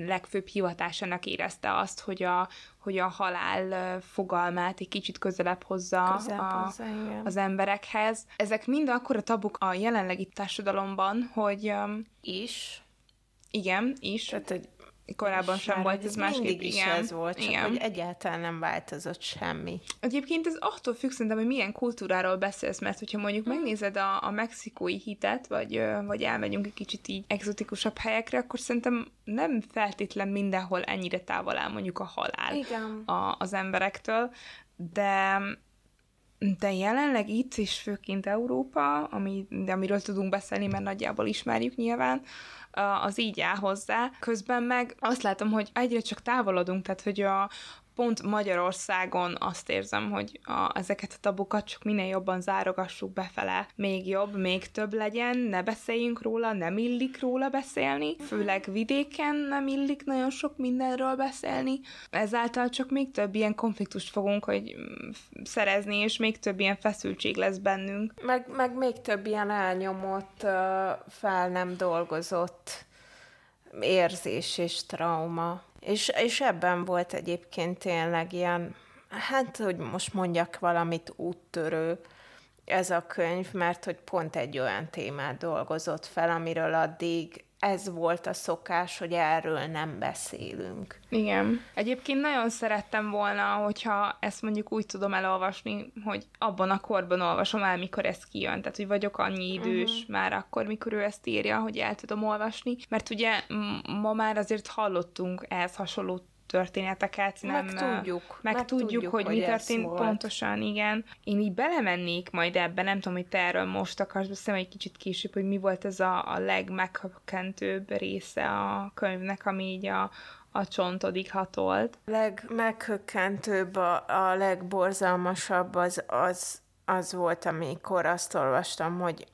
legfőbb hivatásának érezte azt, hogy a, hogy a halál fogalmát egy kicsit közelebb hozza, közelebb a, hozza az emberekhez. Ezek mind akkor a tabuk a jelenlegi társadalomban, hogy... Um, is. Igen, is. Tehát, hogy korábban sem volt, ez másképp. Mindig is igen. ez volt, csak igen. hogy egyáltalán nem változott semmi. Egyébként ez attól függ szerintem, hogy milyen kultúráról beszélsz, mert hogyha mondjuk hmm. megnézed a, a mexikói hitet, vagy, vagy elmegyünk egy kicsit így exotikusabb helyekre, akkor szerintem nem feltétlen mindenhol ennyire távol áll mondjuk a halál igen. A, az emberektől, de de jelenleg itt, és főként Európa, ami, de amiről tudunk beszélni, mert nagyjából ismerjük nyilván, az így áll hozzá. Közben meg azt látom, hogy egyre csak távolodunk, tehát hogy a pont Magyarországon azt érzem, hogy a, ezeket a tabukat csak minél jobban zárogassuk befele. Még jobb, még több legyen, ne beszéljünk róla, nem illik róla beszélni, főleg vidéken nem illik nagyon sok mindenről beszélni. Ezáltal csak még több ilyen konfliktust fogunk hogy szerezni, és még több ilyen feszültség lesz bennünk. Meg, meg még több ilyen elnyomott, fel nem dolgozott érzés és trauma. És, és ebben volt egyébként tényleg ilyen, hát, hogy most mondjak valamit úttörő ez a könyv, mert hogy pont egy olyan témát dolgozott fel, amiről addig ez volt a szokás, hogy erről nem beszélünk. Igen. Egyébként nagyon szerettem volna, hogyha ezt mondjuk úgy tudom elolvasni, hogy abban a korban olvasom el, mikor ez kijön. Tehát, hogy vagyok annyi idős uh-huh. már akkor, mikor ő ezt írja, hogy el tudom olvasni. Mert ugye ma már azért hallottunk ehhez hasonló történeteket. Nem, meg tudjuk. Meg, meg tudjuk, tudjuk, hogy, hogy mi történt volt. pontosan, igen. Én így belemennék majd ebben, nem tudom, hogy te erről most akarsz beszélni, egy kicsit később, hogy mi volt ez a, a legmeghökkentőbb része a könyvnek, ami így a, a csontodig hatolt. Legmeghökkentőbb, a, a legborzalmasabb az, az, az volt, amikor azt olvastam, hogy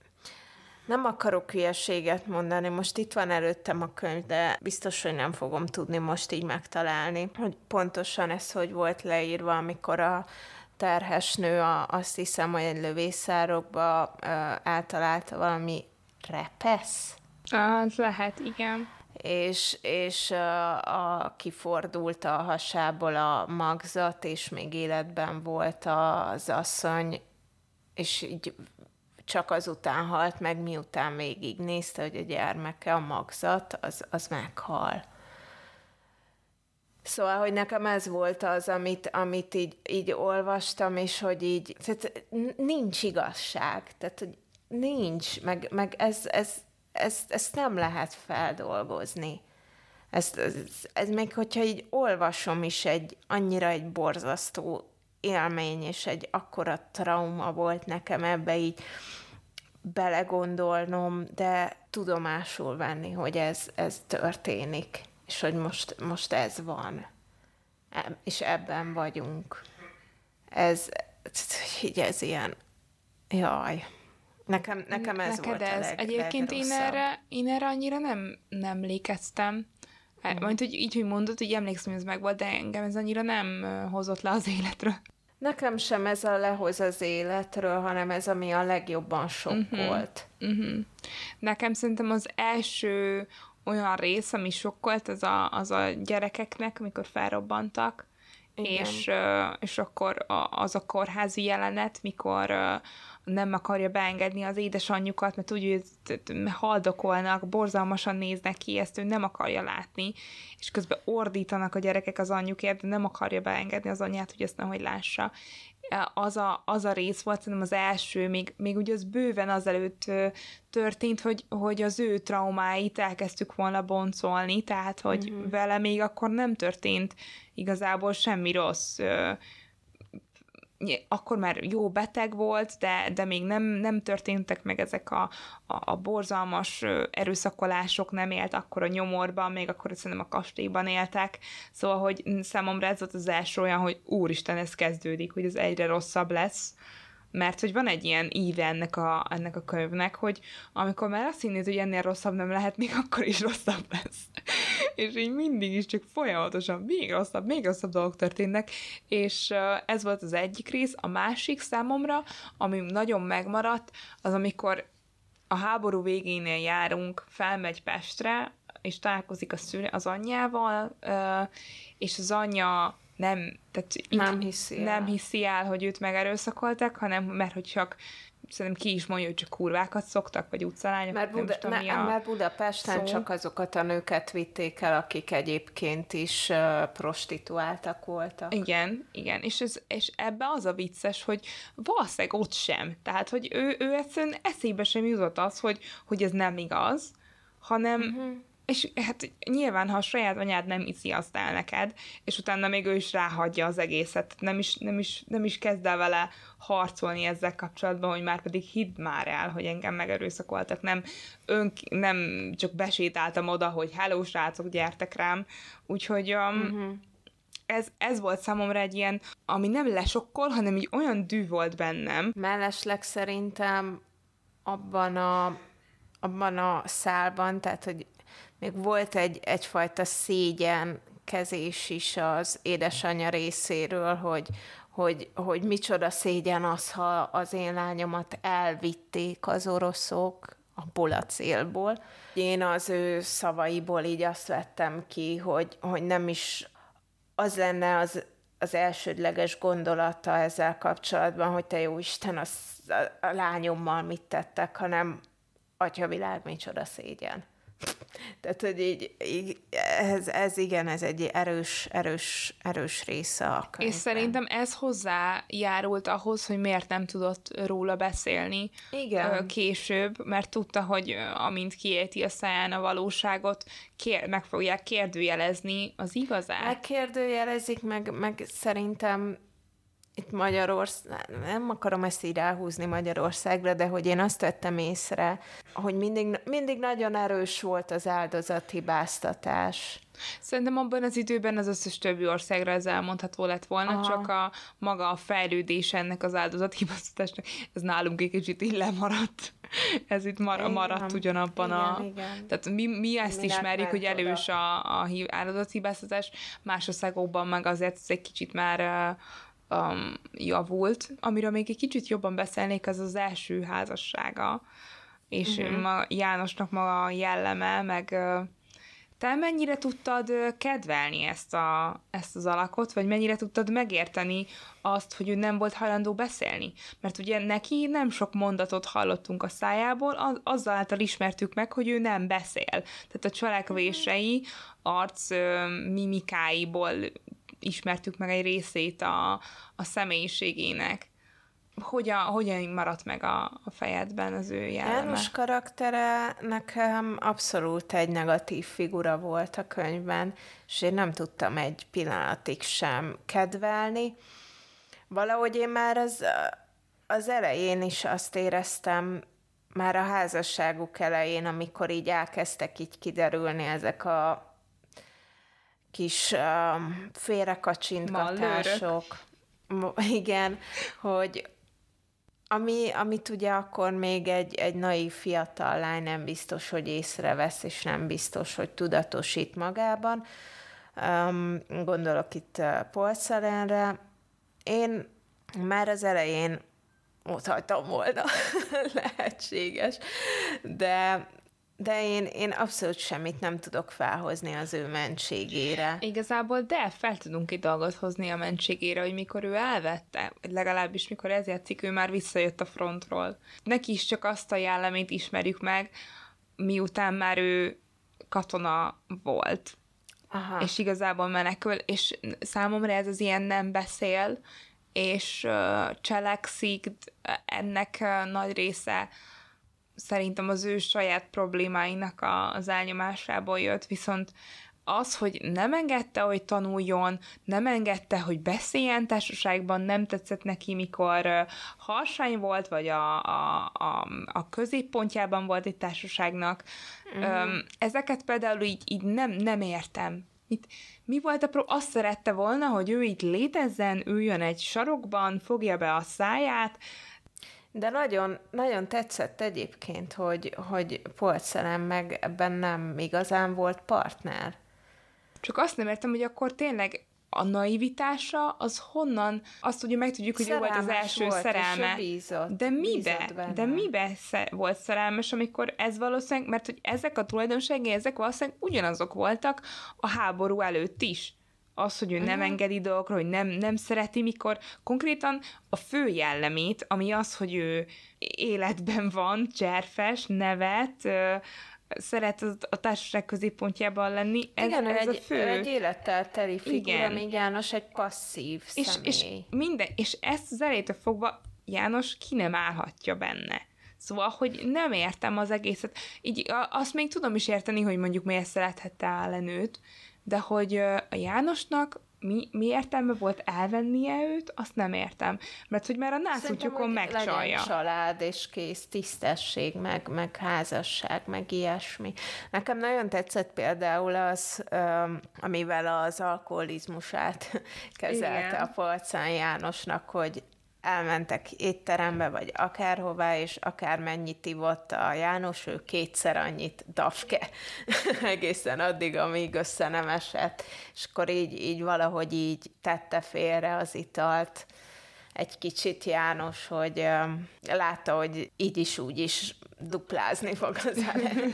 nem akarok hülyeséget mondani, most itt van előttem a könyv, de biztos, hogy nem fogom tudni most így megtalálni, hogy pontosan ez hogy volt leírva, amikor a terhes nő a, azt hiszem, hogy egy lövészárokba ö, általálta valami repesz. Az lehet, igen. És, és a, a, kifordult a hasából a magzat, és még életben volt az asszony, és így csak azután halt meg, miután nézte, hogy a gyermeke, a magzat, az, az meghal. Szóval, hogy nekem ez volt az, amit, amit így, így olvastam, és hogy így, tehát nincs igazság, tehát hogy nincs, meg, meg ez, ez, ez, ezt nem lehet feldolgozni. Ez, ez, ez még, hogyha így olvasom is egy annyira egy borzasztó élmény, és egy akkora trauma volt nekem ebbe így belegondolnom, de tudomásul venni, hogy ez, ez történik, és hogy most, most ez van. És ebben vagyunk. Ez, így ez ilyen, jaj. Nekem, nekem ez Neked volt ez. a leg, Egyébként én erre, én erre annyira nem, nem lékeztem. Mm. Majd, hogy így, hogy mondod, hogy emlékszem, hogy ez meg volt, de engem ez annyira nem hozott le az életről. Nekem sem ez a lehoz az életről, hanem ez, ami a legjobban sok uh-huh. volt. Uh-huh. Nekem szerintem az első olyan rész, ami sokkolt, az a, az a gyerekeknek, amikor felrobbantak, és, és akkor az a kórházi jelenet, mikor nem akarja beengedni az édesanyjukat, mert úgy, hogy haldokolnak, borzalmasan néznek ki, ezt ő nem akarja látni, és közben ordítanak a gyerekek az anyjukért, de nem akarja beengedni az anyját, hogy ezt nehogy lássa. Az a, az a rész volt szerintem az első, még, még ugye az bőven azelőtt történt, hogy, hogy az ő traumáit elkezdtük volna boncolni, tehát hogy uh-huh. vele még akkor nem történt igazából semmi rossz akkor már jó beteg volt, de, de még nem, nem történtek meg ezek a, a, a borzalmas erőszakolások, nem élt akkor a nyomorban, még akkor szerintem a kastélyban éltek, szóval, hogy számomra ez volt az első olyan, hogy úristen, ez kezdődik, hogy ez egyre rosszabb lesz, mert hogy van egy ilyen íve ennek a, ennek a könyvnek, hogy amikor már azt hinnéd, hogy ennél rosszabb nem lehet, még akkor is rosszabb lesz. És így mindig is csak folyamatosan még rosszabb, még rosszabb dolgok történnek, és ez volt az egyik rész. A másik számomra, ami nagyon megmaradt, az amikor a háború végénél járunk, felmegy Pestre, és találkozik a szüle, az anyjával, és az anyja nem, tehát nem hiszi, nem el. hiszi el, hogy őt megerőszakoltak, hanem mert hogy csak szerintem ki is mondja, hogy csak kurvákat szoktak, vagy utcalányok. Mert, Buda, tudom, ne, a mert Budapesten szó. csak azokat a nőket vitték el, akik egyébként is uh, prostituáltak voltak. Igen, igen, és, ez, és ebbe az a vicces, hogy valószínűleg ott sem. Tehát, hogy ő, ő egyszerűen eszébe sem jutott az, hogy, hogy ez nem igaz, hanem uh-huh és hát nyilván, ha a saját anyád nem iszi azt el neked, és utána még ő is ráhagyja az egészet, nem is, nem is, nem is kezd el vele harcolni ezzel kapcsolatban, hogy már pedig hidd már el, hogy engem megerőszakoltak, nem, ön, nem csak besétáltam oda, hogy hello srácok, gyertek rám, úgyhogy um, uh-huh. ez, ez volt számomra egy ilyen, ami nem lesokkol, hanem így olyan dű volt bennem. Mellesleg szerintem abban a, abban a szálban, tehát, hogy még volt egy, egyfajta szégyen kezés is az édesanyja részéről, hogy, hogy, hogy micsoda szégyen az, ha az én lányomat elvitték az oroszok abból a célból. Én az ő szavaiból így azt vettem ki, hogy, hogy nem is az lenne az, az elsődleges gondolata ezzel kapcsolatban, hogy te jó Isten, az, a, a lányommal mit tettek, hanem atyavilág micsoda szégyen. Tehát, hogy így, így ez, ez igen, ez egy erős, erős, erős része a könyvben. És szerintem ez hozzájárult ahhoz, hogy miért nem tudott róla beszélni igen. később, mert tudta, hogy amint kiérti a száján a valóságot, kér, meg fogják kérdőjelezni az igazát. Megkérdőjelezik, meg, meg szerintem itt Magyarország, nem akarom ezt így ráhúzni Magyarországra, de hogy én azt vettem észre, hogy mindig, mindig nagyon erős volt az áldozathibáztatás. Szerintem abban az időben az összes többi országra ez elmondható lett volna, Aha. csak a maga a fejlődés ennek az áldozathibáztatásnak, ez nálunk egy kicsit így lemaradt. Ez itt mar- maradt ugyanabban igen, a... Igen. Tehát mi, mi ezt mi ismerjük, hogy elős a, a áldozathibáztatás, más országokban meg azért ez egy kicsit már um, javult. Amiről még egy kicsit jobban beszélnék, az az első házassága, és uh-huh. ma Jánosnak maga a jelleme, meg te mennyire tudtad kedvelni ezt, a, ezt az alakot, vagy mennyire tudtad megérteni azt, hogy ő nem volt hajlandó beszélni? Mert ugye neki nem sok mondatot hallottunk a szájából, az, azzal által ismertük meg, hogy ő nem beszél. Tehát a cselekvései, arc mimikáiból ismertük meg egy részét a, a személyiségének. Hogyan, hogyan maradt meg a, a fejedben az ő jelleme? János karaktere nekem abszolút egy negatív figura volt a könyvben, és én nem tudtam egy pillanatig sem kedvelni. Valahogy én már az, az elején is azt éreztem, már a házasságuk elején, amikor így elkezdtek így kiderülni ezek a kis uh, félrekacsintgatások. Igen, hogy ami, amit ugye akkor még egy, egy naív fiatal lány nem biztos, hogy észrevesz, és nem biztos, hogy tudatosít magában. Um, gondolok itt uh, Polszalenre. Én már az elején ott hagytam volna, lehetséges, de de én, én abszolút semmit nem tudok felhozni az ő mentségére. Igazából de fel tudunk egy dolgot hozni a mentségére, hogy mikor ő elvette, legalábbis mikor ez játszik, ő már visszajött a frontról. Neki is csak azt a jellemét ismerjük meg, miután már ő katona volt. Aha. És igazából menekül, és számomra ez az ilyen nem beszél, és uh, cselekszik, ennek uh, nagy része szerintem az ő saját problémáinak a, az elnyomásából jött, viszont az, hogy nem engedte, hogy tanuljon, nem engedte, hogy beszéljen társaságban, nem tetszett neki, mikor harsány volt, vagy a, a, a, a középpontjában volt egy társaságnak. Uh-huh. Ezeket például így, így nem, nem értem. Mit, mi volt a pro? Azt szerette volna, hogy ő itt létezzen, üljön egy sarokban, fogja be a száját, de nagyon, nagyon tetszett egyébként, hogy, hogy Polcelem meg ebben nem igazán volt partner. Csak azt nem értem, hogy akkor tényleg a naivitása az honnan, azt ugye megtudjuk, hogy szerelmes ő volt az első volt, szerelme. Bízott, de mibe? De mibe volt szerelmes, amikor ez valószínűleg, mert hogy ezek a tulajdonságai, ezek valószínűleg ugyanazok voltak a háború előtt is az, hogy ő nem uh-huh. engedi dolgokra, hogy nem, nem szereti, mikor konkrétan a fő jellemét, ami az, hogy ő életben van, cserfes, nevet, szeret a társaság középpontjában lenni. Ez, Igen, ez egy, a fő. egy élettel teli figura, Igen. míg János egy passzív és, személy. És, minden, és ezt az elejétől fogva János ki nem állhatja benne. Szóval, hogy nem értem az egészet. Így azt még tudom is érteni, hogy mondjuk miért szerethette Allen őt, de hogy a Jánosnak mi, mi értelme volt elvennie őt, azt nem értem. Mert hogy már a nászútyokon megcsalja. család és kész, tisztesség, meg, meg házasság, meg ilyesmi. Nekem nagyon tetszett például az, amivel az alkoholizmusát kezelte Igen. a Polcán Jánosnak, hogy elmentek étterembe, vagy akárhová, és akármennyit ivott a János, ő kétszer annyit dafke, egészen addig, amíg össze nem esett, és akkor így, így valahogy így tette félre az italt egy kicsit János, hogy um, látta, hogy így is úgy is duplázni fog az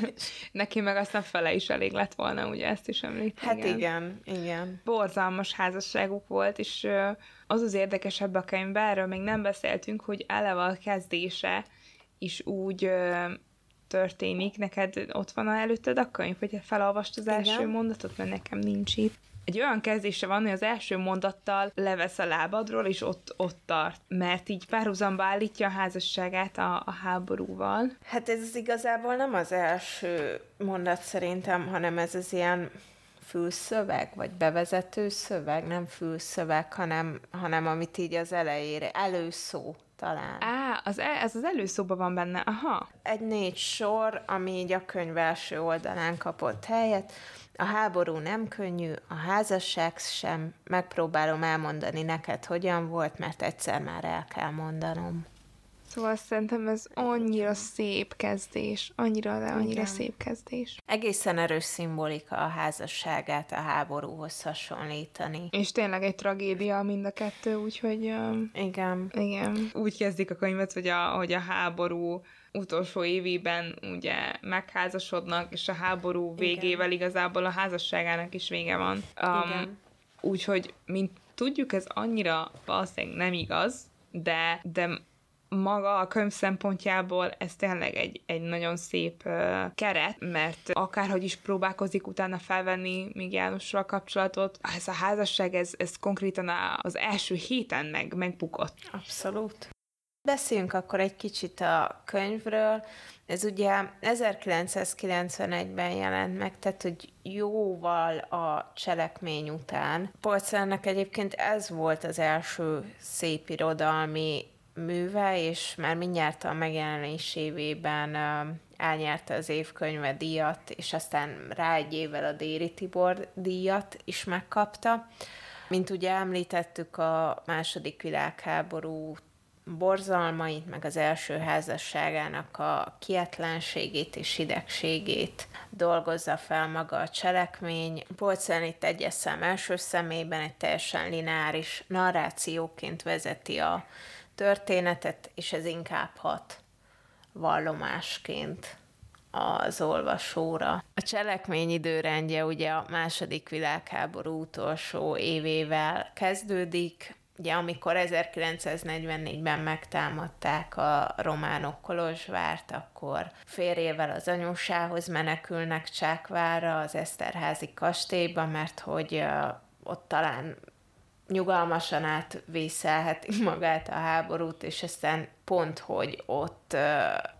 Neki meg aztán fele is elég lett volna, ugye ezt is említem. Hát igen, igen. igen. Borzalmas házasságuk volt, és az az érdekesebb a könyvben, erről még nem beszéltünk, hogy eleve a kezdése is úgy történik. Neked ott van előtted a könyv, hogy felolvast az első Igen. mondatot, mert nekem nincs itt egy olyan kezdése van, hogy az első mondattal levesz a lábadról, és ott, ott tart, mert így párhuzamba állítja a házasságát a, a háborúval. Hát ez igazából nem az első mondat szerintem, hanem ez az ilyen fülszöveg, vagy bevezető szöveg, nem fülszöveg, hanem, hanem amit így az elejére, előszó talán. Á, az, e, ez az előszóban van benne, aha. Egy négy sor, ami így a könyv első oldalán kapott helyet, a háború nem könnyű, a házasság sem, megpróbálom elmondani neked, hogyan volt, mert egyszer már el kell mondanom. Szóval szerintem ez annyira szép kezdés, annyira, de annyira Igen. szép kezdés. Egészen erős szimbolika a házasságát a háborúhoz hasonlítani. És tényleg egy tragédia mind a kettő, úgyhogy... Um, igen. Igen. Úgy kezdik a könyvet, hogy a, hogy a háború utolsó évében ugye megházasodnak, és a háború végével Igen. igazából a házasságának is vége van. Um, Igen. Úgyhogy, mint tudjuk, ez annyira valószínűleg nem igaz, de, de maga a könyv szempontjából ez tényleg egy, egy nagyon szép uh, keret, mert akárhogy is próbálkozik utána felvenni még Jánossal kapcsolatot, ez a házasság, ez, ez konkrétan az első héten meg, megbukott. Abszolút. Beszéljünk akkor egy kicsit a könyvről. Ez ugye 1991-ben jelent meg, tehát hogy jóval a cselekmény után. Polcelnek egyébként ez volt az első szép irodalmi műve, és már mindjárt a megjelenés évében elnyerte az évkönyve díjat, és aztán rá egy évvel a Déri Tibor díjat is megkapta. Mint ugye említettük, a második világháború borzalmait, meg az első házasságának a kietlenségét és hidegségét dolgozza fel maga a cselekmény. Polcán itt egyes szem első szemében egy teljesen lineáris narrációként vezeti a történetet, és ez inkább hat vallomásként az olvasóra. A cselekmény időrendje ugye a második világháború utolsó évével kezdődik, ugye amikor 1944-ben megtámadták a románok Kolozsvárt, akkor férjével az anyósához menekülnek Csákvára, az Eszterházi kastélyba, mert hogy ott talán nyugalmasan átvészelheti magát a háborút, és aztán pont, hogy ott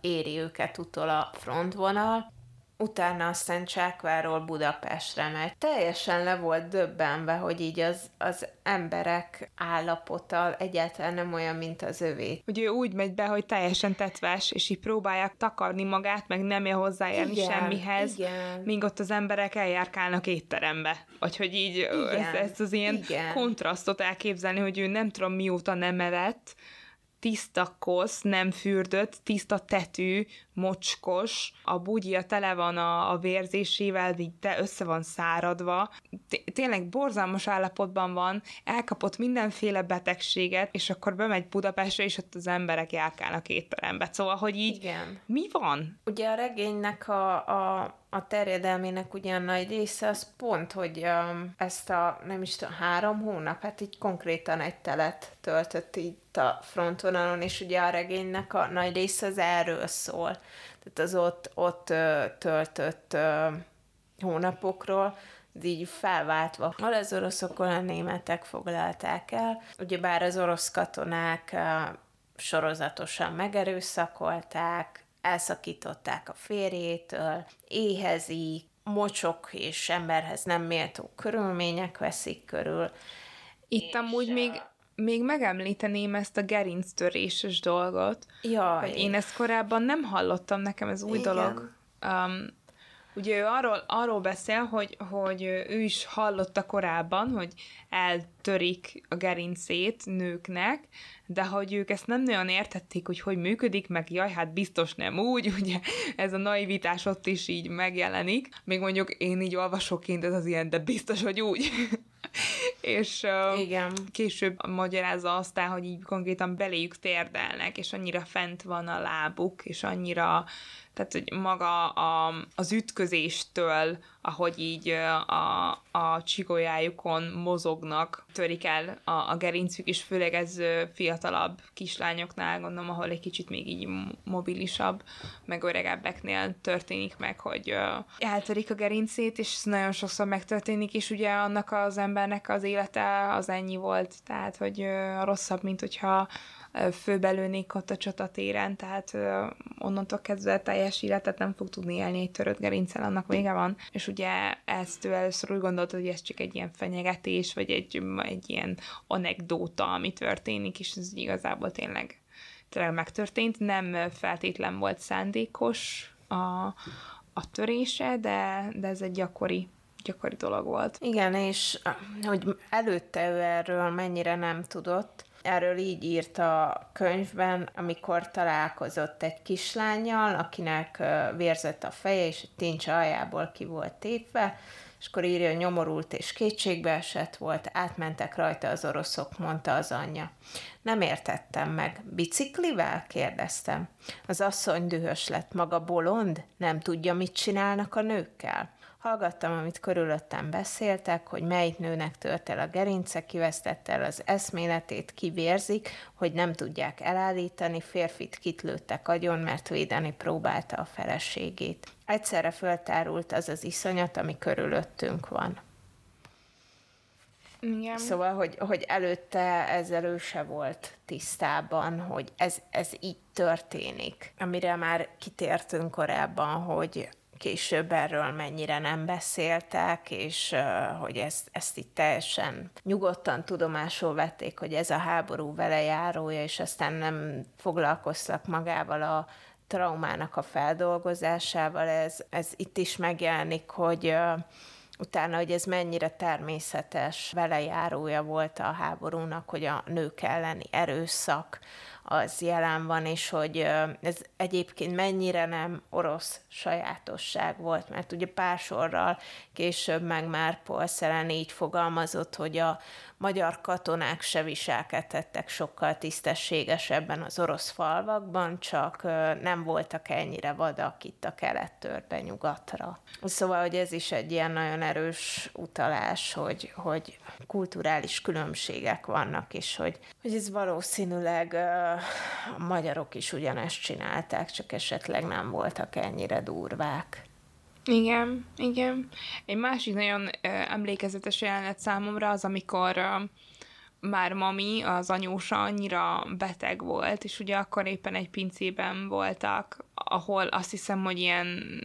éri őket utol a frontvonal, utána aztán Csákváról Budapestre megy. Teljesen le volt döbbenve, hogy így az, az emberek állapota egyáltalán nem olyan, mint az övé. Hogy ő úgy megy be, hogy teljesen tetves, és így próbálják takarni magát, meg nem ér hozzáérni igen, semmihez, igen. míg ott az emberek eljárkálnak étterembe. Vagy hogy így igen, ezt, ezt az ilyen igen. kontrasztot elképzelni, hogy ő nem tudom mióta nem evett, tiszta kosz, nem fürdött, tiszta tetű, mocskos, a bugyja tele van a, a vérzésével, így te össze van száradva, tényleg borzalmas állapotban van, elkapott mindenféle betegséget, és akkor bemegy Budapestre, és ott az emberek járkálnak étterembe. Szóval, hogy így Igen. mi van? Ugye a regénynek a, a a terjedelmének ugyan nagy része az pont, hogy um, ezt a nem is tudom, három hónap, hát így konkrétan egy telet töltött itt a frontvonalon, és ugye a regénynek a nagy része az erről szól. Tehát az ott, ott töltött hónapokról, így felváltva. Hol az oroszokon a németek foglalták el, ugyebár az orosz katonák sorozatosan megerőszakolták, elszakították a férjétől, éhezik, mocsok és emberhez nem méltó körülmények veszik körül, Itt amúgy még, még megemlíteném ezt a gerinctöréses dolgot. Jaj. Hogy én ezt korábban nem hallottam, nekem ez új Igen. dolog. Um, ugye ő arról, arról beszél, hogy, hogy ő is hallotta korábban, hogy eltörik a gerincét nőknek, de hogy ők ezt nem nagyon értették, hogy hogy működik, meg jaj, hát biztos nem úgy, ugye ez a naivitás ott is így megjelenik. Még mondjuk én így olvasóként ez az ilyen, de biztos, hogy úgy. és uh, Igen. később magyarázza aztán, hogy így konkrétan beléjük térdelnek, és annyira fent van a lábuk, és annyira, tehát hogy maga a, az ütközéstől, ahogy így a, a csigolyájukon mozognak, törik el a, a gerincük, és főleg ez fiatalabb kislányoknál, gondolom, ahol egy kicsit még így mobilisabb, meg öregebbeknél történik meg, hogy eltörik a gerincét, és ez nagyon sokszor megtörténik, és ugye annak az embernek az élete az ennyi volt, tehát hogy rosszabb, mint hogyha főbelőnék ott a csatatéren, tehát onnantól kezdve teljes életet nem fog tudni élni egy törött gerincel, annak vége van. És ugye ezt ő először úgy gondolta, hogy ez csak egy ilyen fenyegetés, vagy egy, egy ilyen anekdóta, ami történik, és ez igazából tényleg, tényleg megtörtént. Nem feltétlen volt szándékos a, a törése, de, de ez egy gyakori gyakori dolog volt. Igen, és hogy előtte ő erről mennyire nem tudott, erről így írt a könyvben, amikor találkozott egy kislányjal, akinek vérzett a feje, és egy tincs aljából ki volt tépve, és akkor írja, nyomorult és kétségbeesett volt, átmentek rajta az oroszok, mondta az anyja. Nem értettem meg. Biciklivel? kérdeztem. Az asszony dühös lett. Maga bolond? Nem tudja, mit csinálnak a nőkkel? Hallgattam, amit körülöttem beszéltek, hogy melyik nőnek tört el a gerince, kivesztette el az eszméletét, kivérzik, hogy nem tudják elállítani, férfit kitlőttek agyon, mert védeni próbálta a feleségét. Egyszerre föltárult az az iszonyat, ami körülöttünk van. Igen. Szóval, hogy, hogy előtte ezzel ő se volt tisztában, hogy ez, ez így történik. Amire már kitértünk korábban, hogy később erről mennyire nem beszéltek, és hogy ezt, ezt itt teljesen nyugodtan tudomásul vették, hogy ez a háború vele járója, és aztán nem foglalkoztak magával a traumának a feldolgozásával. Ez, ez itt is megjelenik, hogy utána, hogy ez mennyire természetes velejárója volt a háborúnak, hogy a nők elleni erőszak, az jelen van, és hogy ez egyébként mennyire nem orosz sajátosság volt, mert ugye pár sorral később meg már Polszeren így fogalmazott, hogy a magyar katonák se viselkedhettek sokkal tisztességesebben az orosz falvakban, csak nem voltak ennyire vadak itt a kelettől be nyugatra. Szóval, hogy ez is egy ilyen nagyon erős utalás, hogy, hogy kulturális különbségek vannak, és hogy, hogy ez valószínűleg a magyarok is ugyanezt csinálták, csak esetleg nem voltak ennyire durvák. Igen, igen. Egy másik nagyon emlékezetes jelenet számomra az, amikor már mami, az anyósa annyira beteg volt, és ugye akkor éppen egy pincében voltak, ahol azt hiszem, hogy ilyen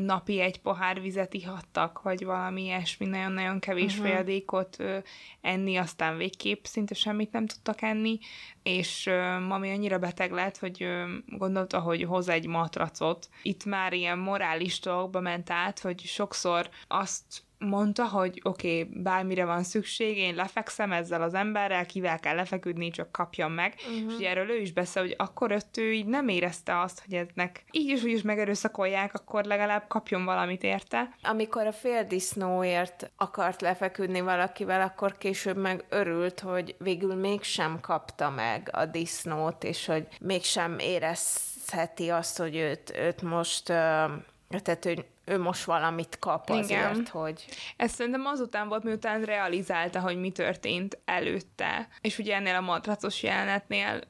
napi egy pohár vizet ihattak, vagy valami ilyesmi, nagyon-nagyon kevés uh-huh. folyadékot ö, enni, aztán végképp szinte semmit nem tudtak enni, és ö, mami annyira beteg lett, hogy ö, gondolta, hogy hoz egy matracot. Itt már ilyen morális dolgokba ment át, hogy sokszor azt mondta, hogy oké, okay, bármire van szükség, én lefekszem ezzel az emberrel, kivel kell lefeküdni, csak kapjam meg. Uh-huh. És erről ő is beszél, hogy akkor ott ő így nem érezte azt, hogy eznek így is úgy is megerőszakolják, akkor legalább kapjon valamit érte. Amikor a féldisznóért akart lefeküdni valakivel, akkor később meg örült, hogy végül mégsem kapta meg a disznót, és hogy mégsem érezheti azt, hogy őt, őt most, tehát hogy ő most valamit kap azért, Igen. hogy... Ez szerintem azután volt, miután realizálta, hogy mi történt előtte. És ugye ennél a matracos jelenetnél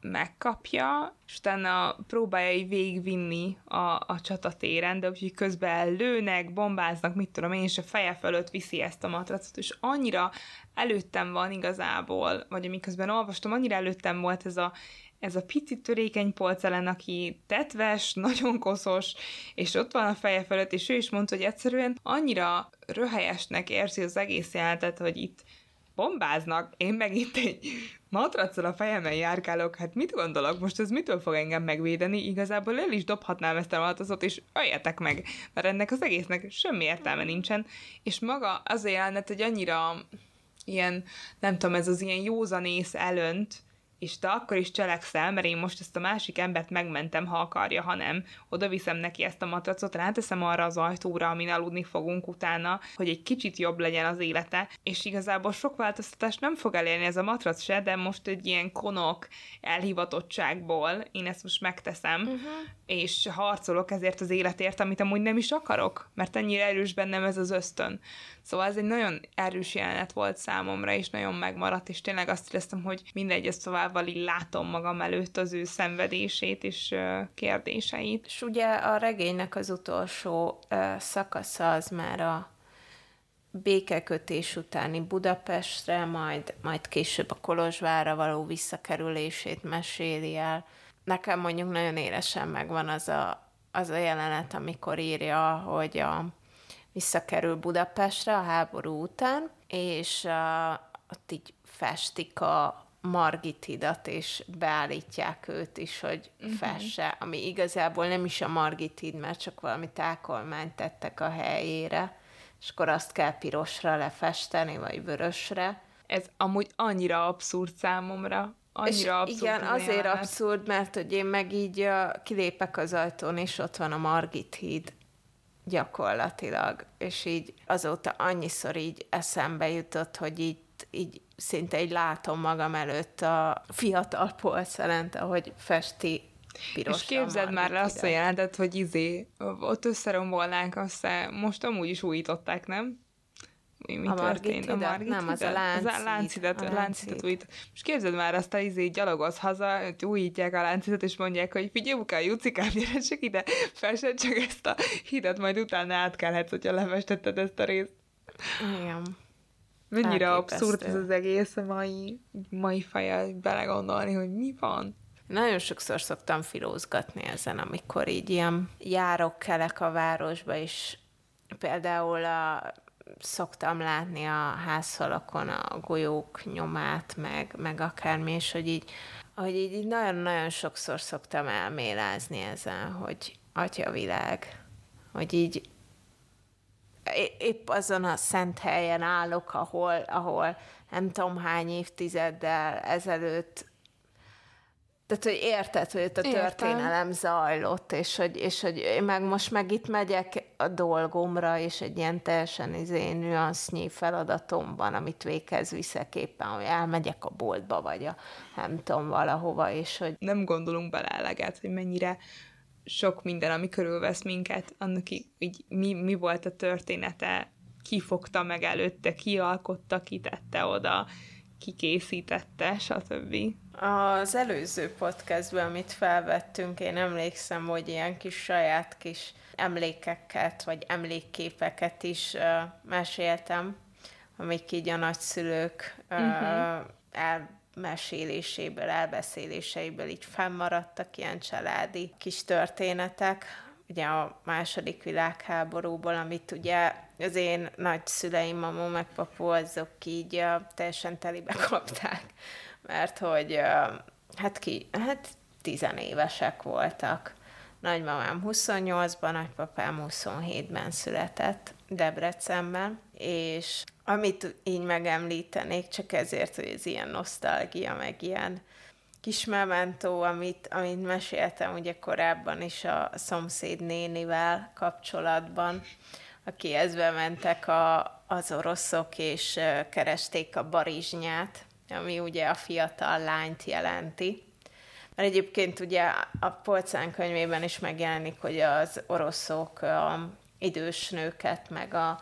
megkapja, és utána próbálja így végigvinni a, a csatatéren, de úgyhogy közben lőnek, bombáznak, mit tudom én, és a feje fölött viszi ezt a matracot, és annyira előttem van igazából, vagy amiközben olvastam, annyira előttem volt ez a, ez a pici törékeny polcelen, aki tetves, nagyon koszos, és ott van a feje fölött, és ő is mondta, hogy egyszerűen annyira röhelyesnek érzi az egész jelentet, hogy itt bombáznak, én meg itt egy matraccal a fejemen járkálok, hát mit gondolok, most ez mitől fog engem megvédeni? Igazából el is dobhatnám ezt a matracot, és öljetek meg, mert ennek az egésznek semmi értelme nincsen, és maga az a jelenet, hogy annyira ilyen, nem tudom, ez az ilyen józanész elönt, és te akkor is cselekszel, mert én most ezt a másik embert megmentem, ha akarja, ha nem. Oda viszem neki ezt a matracot, ráteszem arra az ajtóra, amin aludni fogunk utána, hogy egy kicsit jobb legyen az élete, és igazából sok változtatást nem fog elérni ez a matrac se, de most egy ilyen konok elhivatottságból én ezt most megteszem, uh-huh. és harcolok ezért az életért, amit amúgy nem is akarok, mert ennyire erős bennem ez az ösztön. Szóval ez egy nagyon erős jelenet volt számomra, és nagyon megmaradt, és tényleg azt éreztem, hogy mindegy, ezt továbbval így látom magam előtt az ő szenvedését és kérdéseit. És ugye a regénynek az utolsó szakasza az már a békekötés utáni Budapestre, majd, majd később a Kolozsvárra való visszakerülését meséli el. Nekem mondjuk nagyon élesen megvan az a, az a jelenet, amikor írja, hogy a, visszakerül Budapestre a háború után, és uh, ott így festik a Margitidat, és beállítják őt is, hogy uh-huh. fesse, ami igazából nem is a Margitid, mert csak valami tákolmányt tettek a helyére, és akkor azt kell pirosra lefesteni, vagy vörösre. Ez amúgy annyira abszurd számomra. Annyira abszurd igen, azért abszurd, mert hogy én meg így uh, kilépek az ajtón, és ott van a Margit híd, gyakorlatilag, és így azóta annyiszor így eszembe jutott, hogy így, így szinte így látom magam előtt a fiatal polszelent, ahogy festi piros. És képzeld már le azt a jelentet, hogy izé, ott összerombolnánk össze, most amúgy is újították, nem? Mi, a történt? A Margit Nem, az a láncid. Az a láncidet, a láncidet újít. Most képzeld már azt, hogy izé gyalogolsz haza, újítják a láncidet, és mondják, hogy figyelj, a Jucikám, gyere csak ide, felsed csak ezt a hidat, majd utána átkelhetsz, hogyha lefestetted ezt a részt. Igen. Mennyire Elképesztő. abszurd ez az egész a mai, mai fejjel belegondolni, hogy mi van. Nagyon sokszor szoktam filózgatni ezen, amikor így ilyen járok, kelek a városba, és például a szoktam látni a házfalakon a golyók nyomát, meg, meg akármi, és hogy így, hogy így nagyon-nagyon sokszor szoktam elmélázni ezen, hogy atya világ, hogy így épp azon a szent helyen állok, ahol, ahol nem tudom hány évtizeddel ezelőtt tehát, hogy érted, hogy itt a történelem Értem. zajlott, és hogy, és hogy én meg most meg itt megyek a dolgomra, és egy ilyen teljesen izé, nüansznyi feladatomban, amit véghez viszek éppen, hogy elmegyek a boltba, vagy a nem tudom, valahova, és hogy... Nem gondolunk bele eleget, hogy mennyire sok minden, ami körülvesz minket, annak így, mi, mi volt a története, ki fogta meg előtte, ki alkotta, ki tette oda, ki készítette, stb. Az előző podcastben, amit felvettünk, én emlékszem, hogy ilyen kis saját kis emlékeket, vagy emlékképeket is uh, meséltem, amik így a nagyszülők uh, uh-huh. elmeséléséből, elbeszéléseiből így fennmaradtak, ilyen családi kis történetek, ugye a második világháborúból, amit ugye az én nagyszüleim, mamó meg papu, azok így uh, teljesen telibe kapták mert hogy hát ki, hát tizenévesek voltak. Nagymamám 28-ban, nagypapám 27-ben született Debrecenben, és amit így megemlítenék, csak ezért, hogy ez ilyen nosztalgia, meg ilyen kis mementó, amit, amit meséltem ugye korábban is a szomszéd nénivel kapcsolatban, akihez bementek a, az oroszok, és keresték a barizsnyát, ami ugye a fiatal lányt jelenti. Mert egyébként ugye a Polcán könyvében is megjelenik, hogy az oroszok a idős nőket, meg a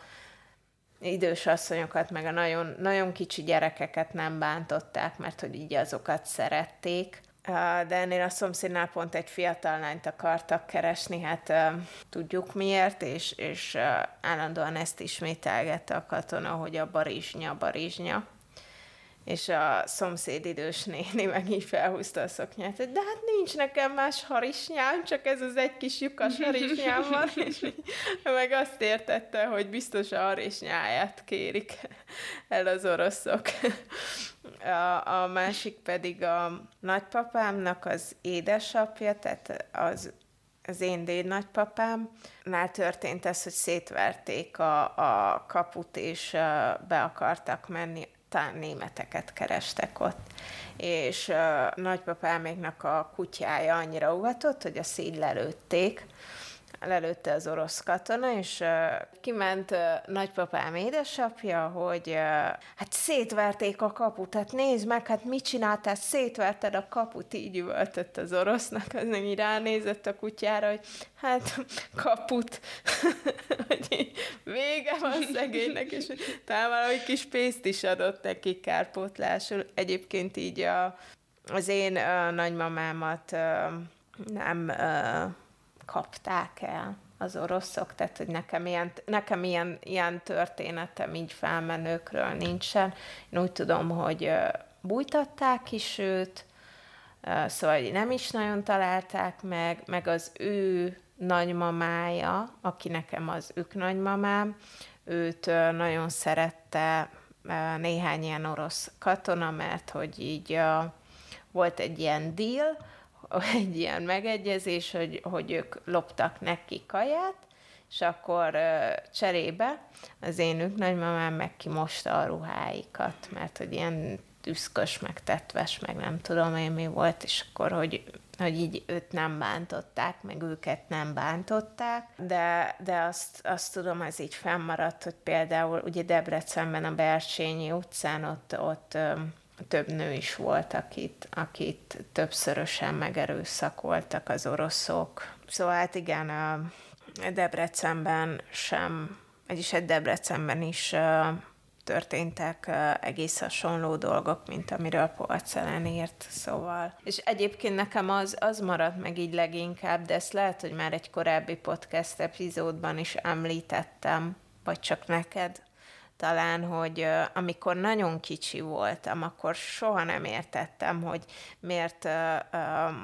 idős asszonyokat, meg a nagyon, nagyon kicsi gyerekeket nem bántották, mert hogy így azokat szerették. De ennél a szomszédnál pont egy fiatal lányt akartak keresni, hát tudjuk miért, és, és állandóan ezt ismételgette a katona, hogy a barizsnya, barizsnya és a szomszéd idős néni meg így felhúzta a szoknyát, hogy de hát nincs nekem más harisnyám, csak ez az egy kis lyukas harisnyám van, és meg azt értette, hogy biztos a harisnyáját kérik el az oroszok. A, a másik pedig a nagypapámnak az édesapja, tehát az az én déd nagypapámnál történt ez, hogy szétverték a, a kaput, és be akartak menni talán németeket kerestek ott. És uh, nagypapáméknak a kutyája annyira ugatott, hogy a így lelőtték, lelőtte az orosz katona, és uh, kiment uh, nagypapám édesapja, hogy uh, hát szétverték a kaput, hát nézd meg, hát mit csináltál, szétverted a kaput, így üvöltött az orosznak, az nem így ránézett a kutyára, hogy hát kaput, hogy vége van szegénynek, és talán valahogy kis pénzt is adott neki kárpótlásul. Egyébként így a, az én uh, nagymamámat uh, nem uh, kapták el az oroszok, tehát hogy nekem ilyen, nekem ilyen, ilyen történetem így felmenőkről nincsen. Én úgy tudom, hogy bújtatták is őt, szóval nem is nagyon találták meg, meg az ő nagymamája, aki nekem az ők nagymamám, őt nagyon szerette néhány ilyen orosz katona, mert hogy így volt egy ilyen deal, egy ilyen megegyezés, hogy, hogy ők loptak neki kaját, és akkor cserébe az én ők nagymamám meg kimosta a ruháikat, mert hogy ilyen tüszkös, meg tetves, meg nem tudom én mi volt, és akkor, hogy, hogy így őt nem bántották, meg őket nem bántották, de, de azt, azt tudom, ez így fennmaradt, hogy például ugye Debrecenben a Bercsényi utcán ott, ott több nő is volt, akit, akit többszörösen megerőszakoltak az oroszok. Szóval hát igen, a Debrecenben sem, vagyis egy Debrecenben is történtek egész hasonló dolgok, mint amiről Polcelen írt, szóval. És egyébként nekem az, az maradt meg így leginkább, de ezt lehet, hogy már egy korábbi podcast epizódban is említettem, vagy csak neked, talán, hogy amikor nagyon kicsi voltam, akkor soha nem értettem, hogy miért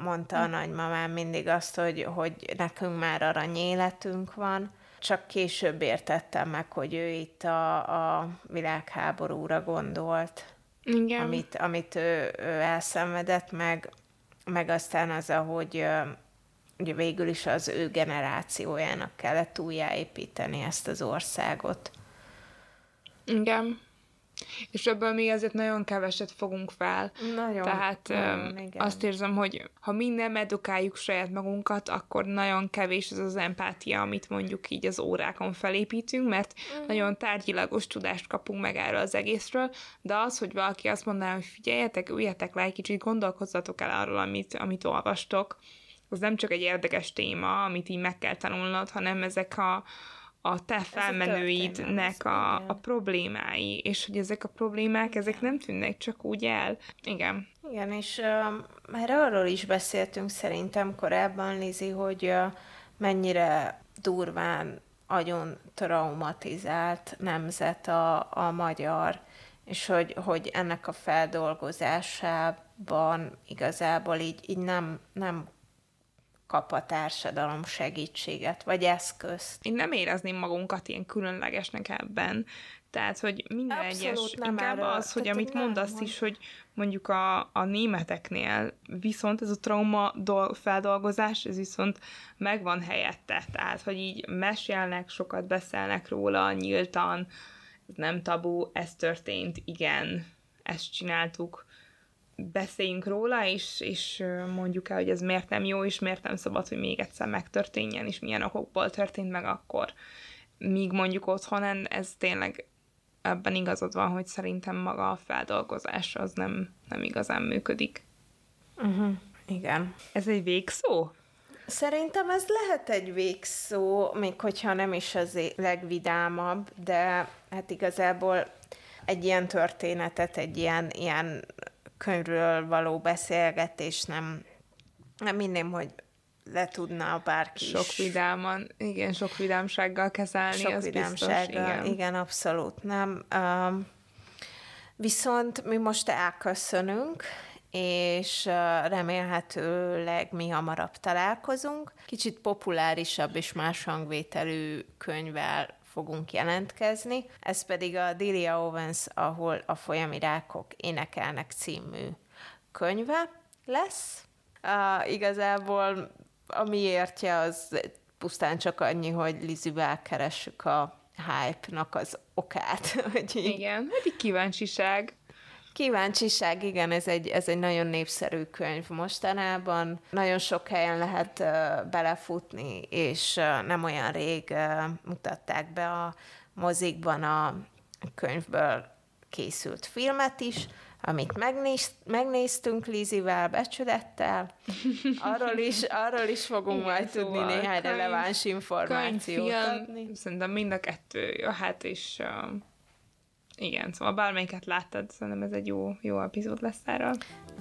mondta a hm. nagymamám mindig azt, hogy, hogy nekünk már arany életünk van, csak később értettem meg, hogy ő itt a, a világháborúra gondolt, Igen. amit, amit ő, ő elszenvedett, meg, meg aztán az, ahogy ugye végül is az ő generációjának kellett újjáépíteni ezt az országot. Igen. És ebből mi azért nagyon keveset fogunk fel. Nagyon. Tehát nagyon, um, igen. azt érzem, hogy ha mi nem edukáljuk saját magunkat, akkor nagyon kevés az az empátia, amit mondjuk így az órákon felépítünk, mert uh-huh. nagyon tárgyilagos tudást kapunk meg erről az egészről, de az, hogy valaki azt mondaná, hogy figyeljetek, üljetek le egy kicsit, gondolkozzatok el arról, amit, amit olvastok, az nem csak egy érdekes téma, amit így meg kell tanulnod, hanem ezek a, a te felmenőidnek a, a problémái, és hogy ezek a problémák, ezek nem tűnnek csak úgy el. Igen. Igen, és uh, már arról is beszéltünk szerintem korábban, Lizi, hogy uh, mennyire durván agyon traumatizált nemzet a, a magyar, és hogy, hogy ennek a feldolgozásában igazából így, így nem, nem kap a társadalom segítséget, vagy eszközt. Én nem érezném magunkat ilyen különlegesnek ebben. Tehát, hogy minden Abszolút egyes, nem inkább erről. az, hogy Tehát amit mondasz mond. is, hogy mondjuk a, a németeknél viszont ez a trauma dol- feldolgozás, ez viszont megvan helyette. Tehát, hogy így mesélnek, sokat beszélnek róla, nyíltan, ez nem tabu, ez történt, igen, ezt csináltuk, beszéljünk róla, és, és mondjuk el, hogy ez miért nem jó, és miért nem szabad, hogy még egyszer megtörténjen, és milyen okokból történt meg akkor. Míg mondjuk otthon ez tényleg ebben igazad van, hogy szerintem maga a feldolgozás az nem, nem igazán működik. Uh-huh. Igen. Ez egy végszó? Szerintem ez lehet egy végszó, még hogyha nem is az legvidámabb, de hát igazából egy ilyen történetet, egy ilyen, ilyen könyvről való beszélgetés nem, nem minném, hogy le tudna bárki Sok is. vidáman, igen, sok vidámsággal kezelni, sok az vidámsággal, biztos, igen. igen, abszolút nem. Um, Viszont mi most elköszönünk, és remélhetőleg mi hamarabb találkozunk. Kicsit populárisabb és más hangvételű könyvvel fogunk jelentkezni. Ez pedig a Delia Owens, ahol a folyami rákok énekelnek című könyve lesz. Uh, igazából a miértje az pusztán csak annyi, hogy Lizivel keressük a hype-nak az okát. Hogy így... Igen, hát egy kíváncsiság. Kíváncsiság, igen, ez egy, ez egy nagyon népszerű könyv mostanában. Nagyon sok helyen lehet uh, belefutni, és uh, nem olyan rég uh, mutatták be a mozikban a könyvből készült filmet is, amit megnéz, megnéztünk Lizivel, becsülettel. Arról is, arról is fogunk Igen, majd szóval tudni néhány könyv, releváns információt könyv, adni. Szerintem mind a kettő jöhet, és uh, igen, szóval bármelyiket láttad, szerintem ez egy jó, jó epizód lesz erről.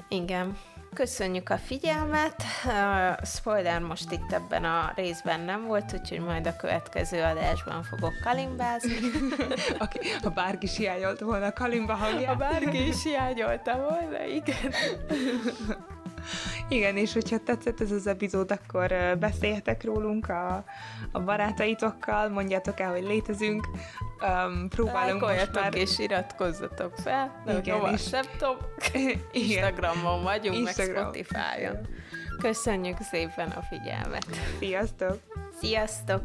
Igen. Köszönjük a figyelmet. Uh, spoiler most itt ebben a részben nem volt, úgyhogy majd a következő adásban fogok kalimbázni. Aki, ha bárki is hiányolta volna a kalimba hangját. Ha bárki is hiányolta volna, igen. Igen, és hogyha tetszett ez az epizód, akkor beszéljetek rólunk a, a barátaitokkal, mondjátok el, hogy létezünk, um, próbálunk most már... és iratkozzatok fel, Igen, és... sem tudom, Instagramon vagyunk, Instagram. meg Spotify-on. Köszönjük szépen a figyelmet! Sziasztok! Sziasztok!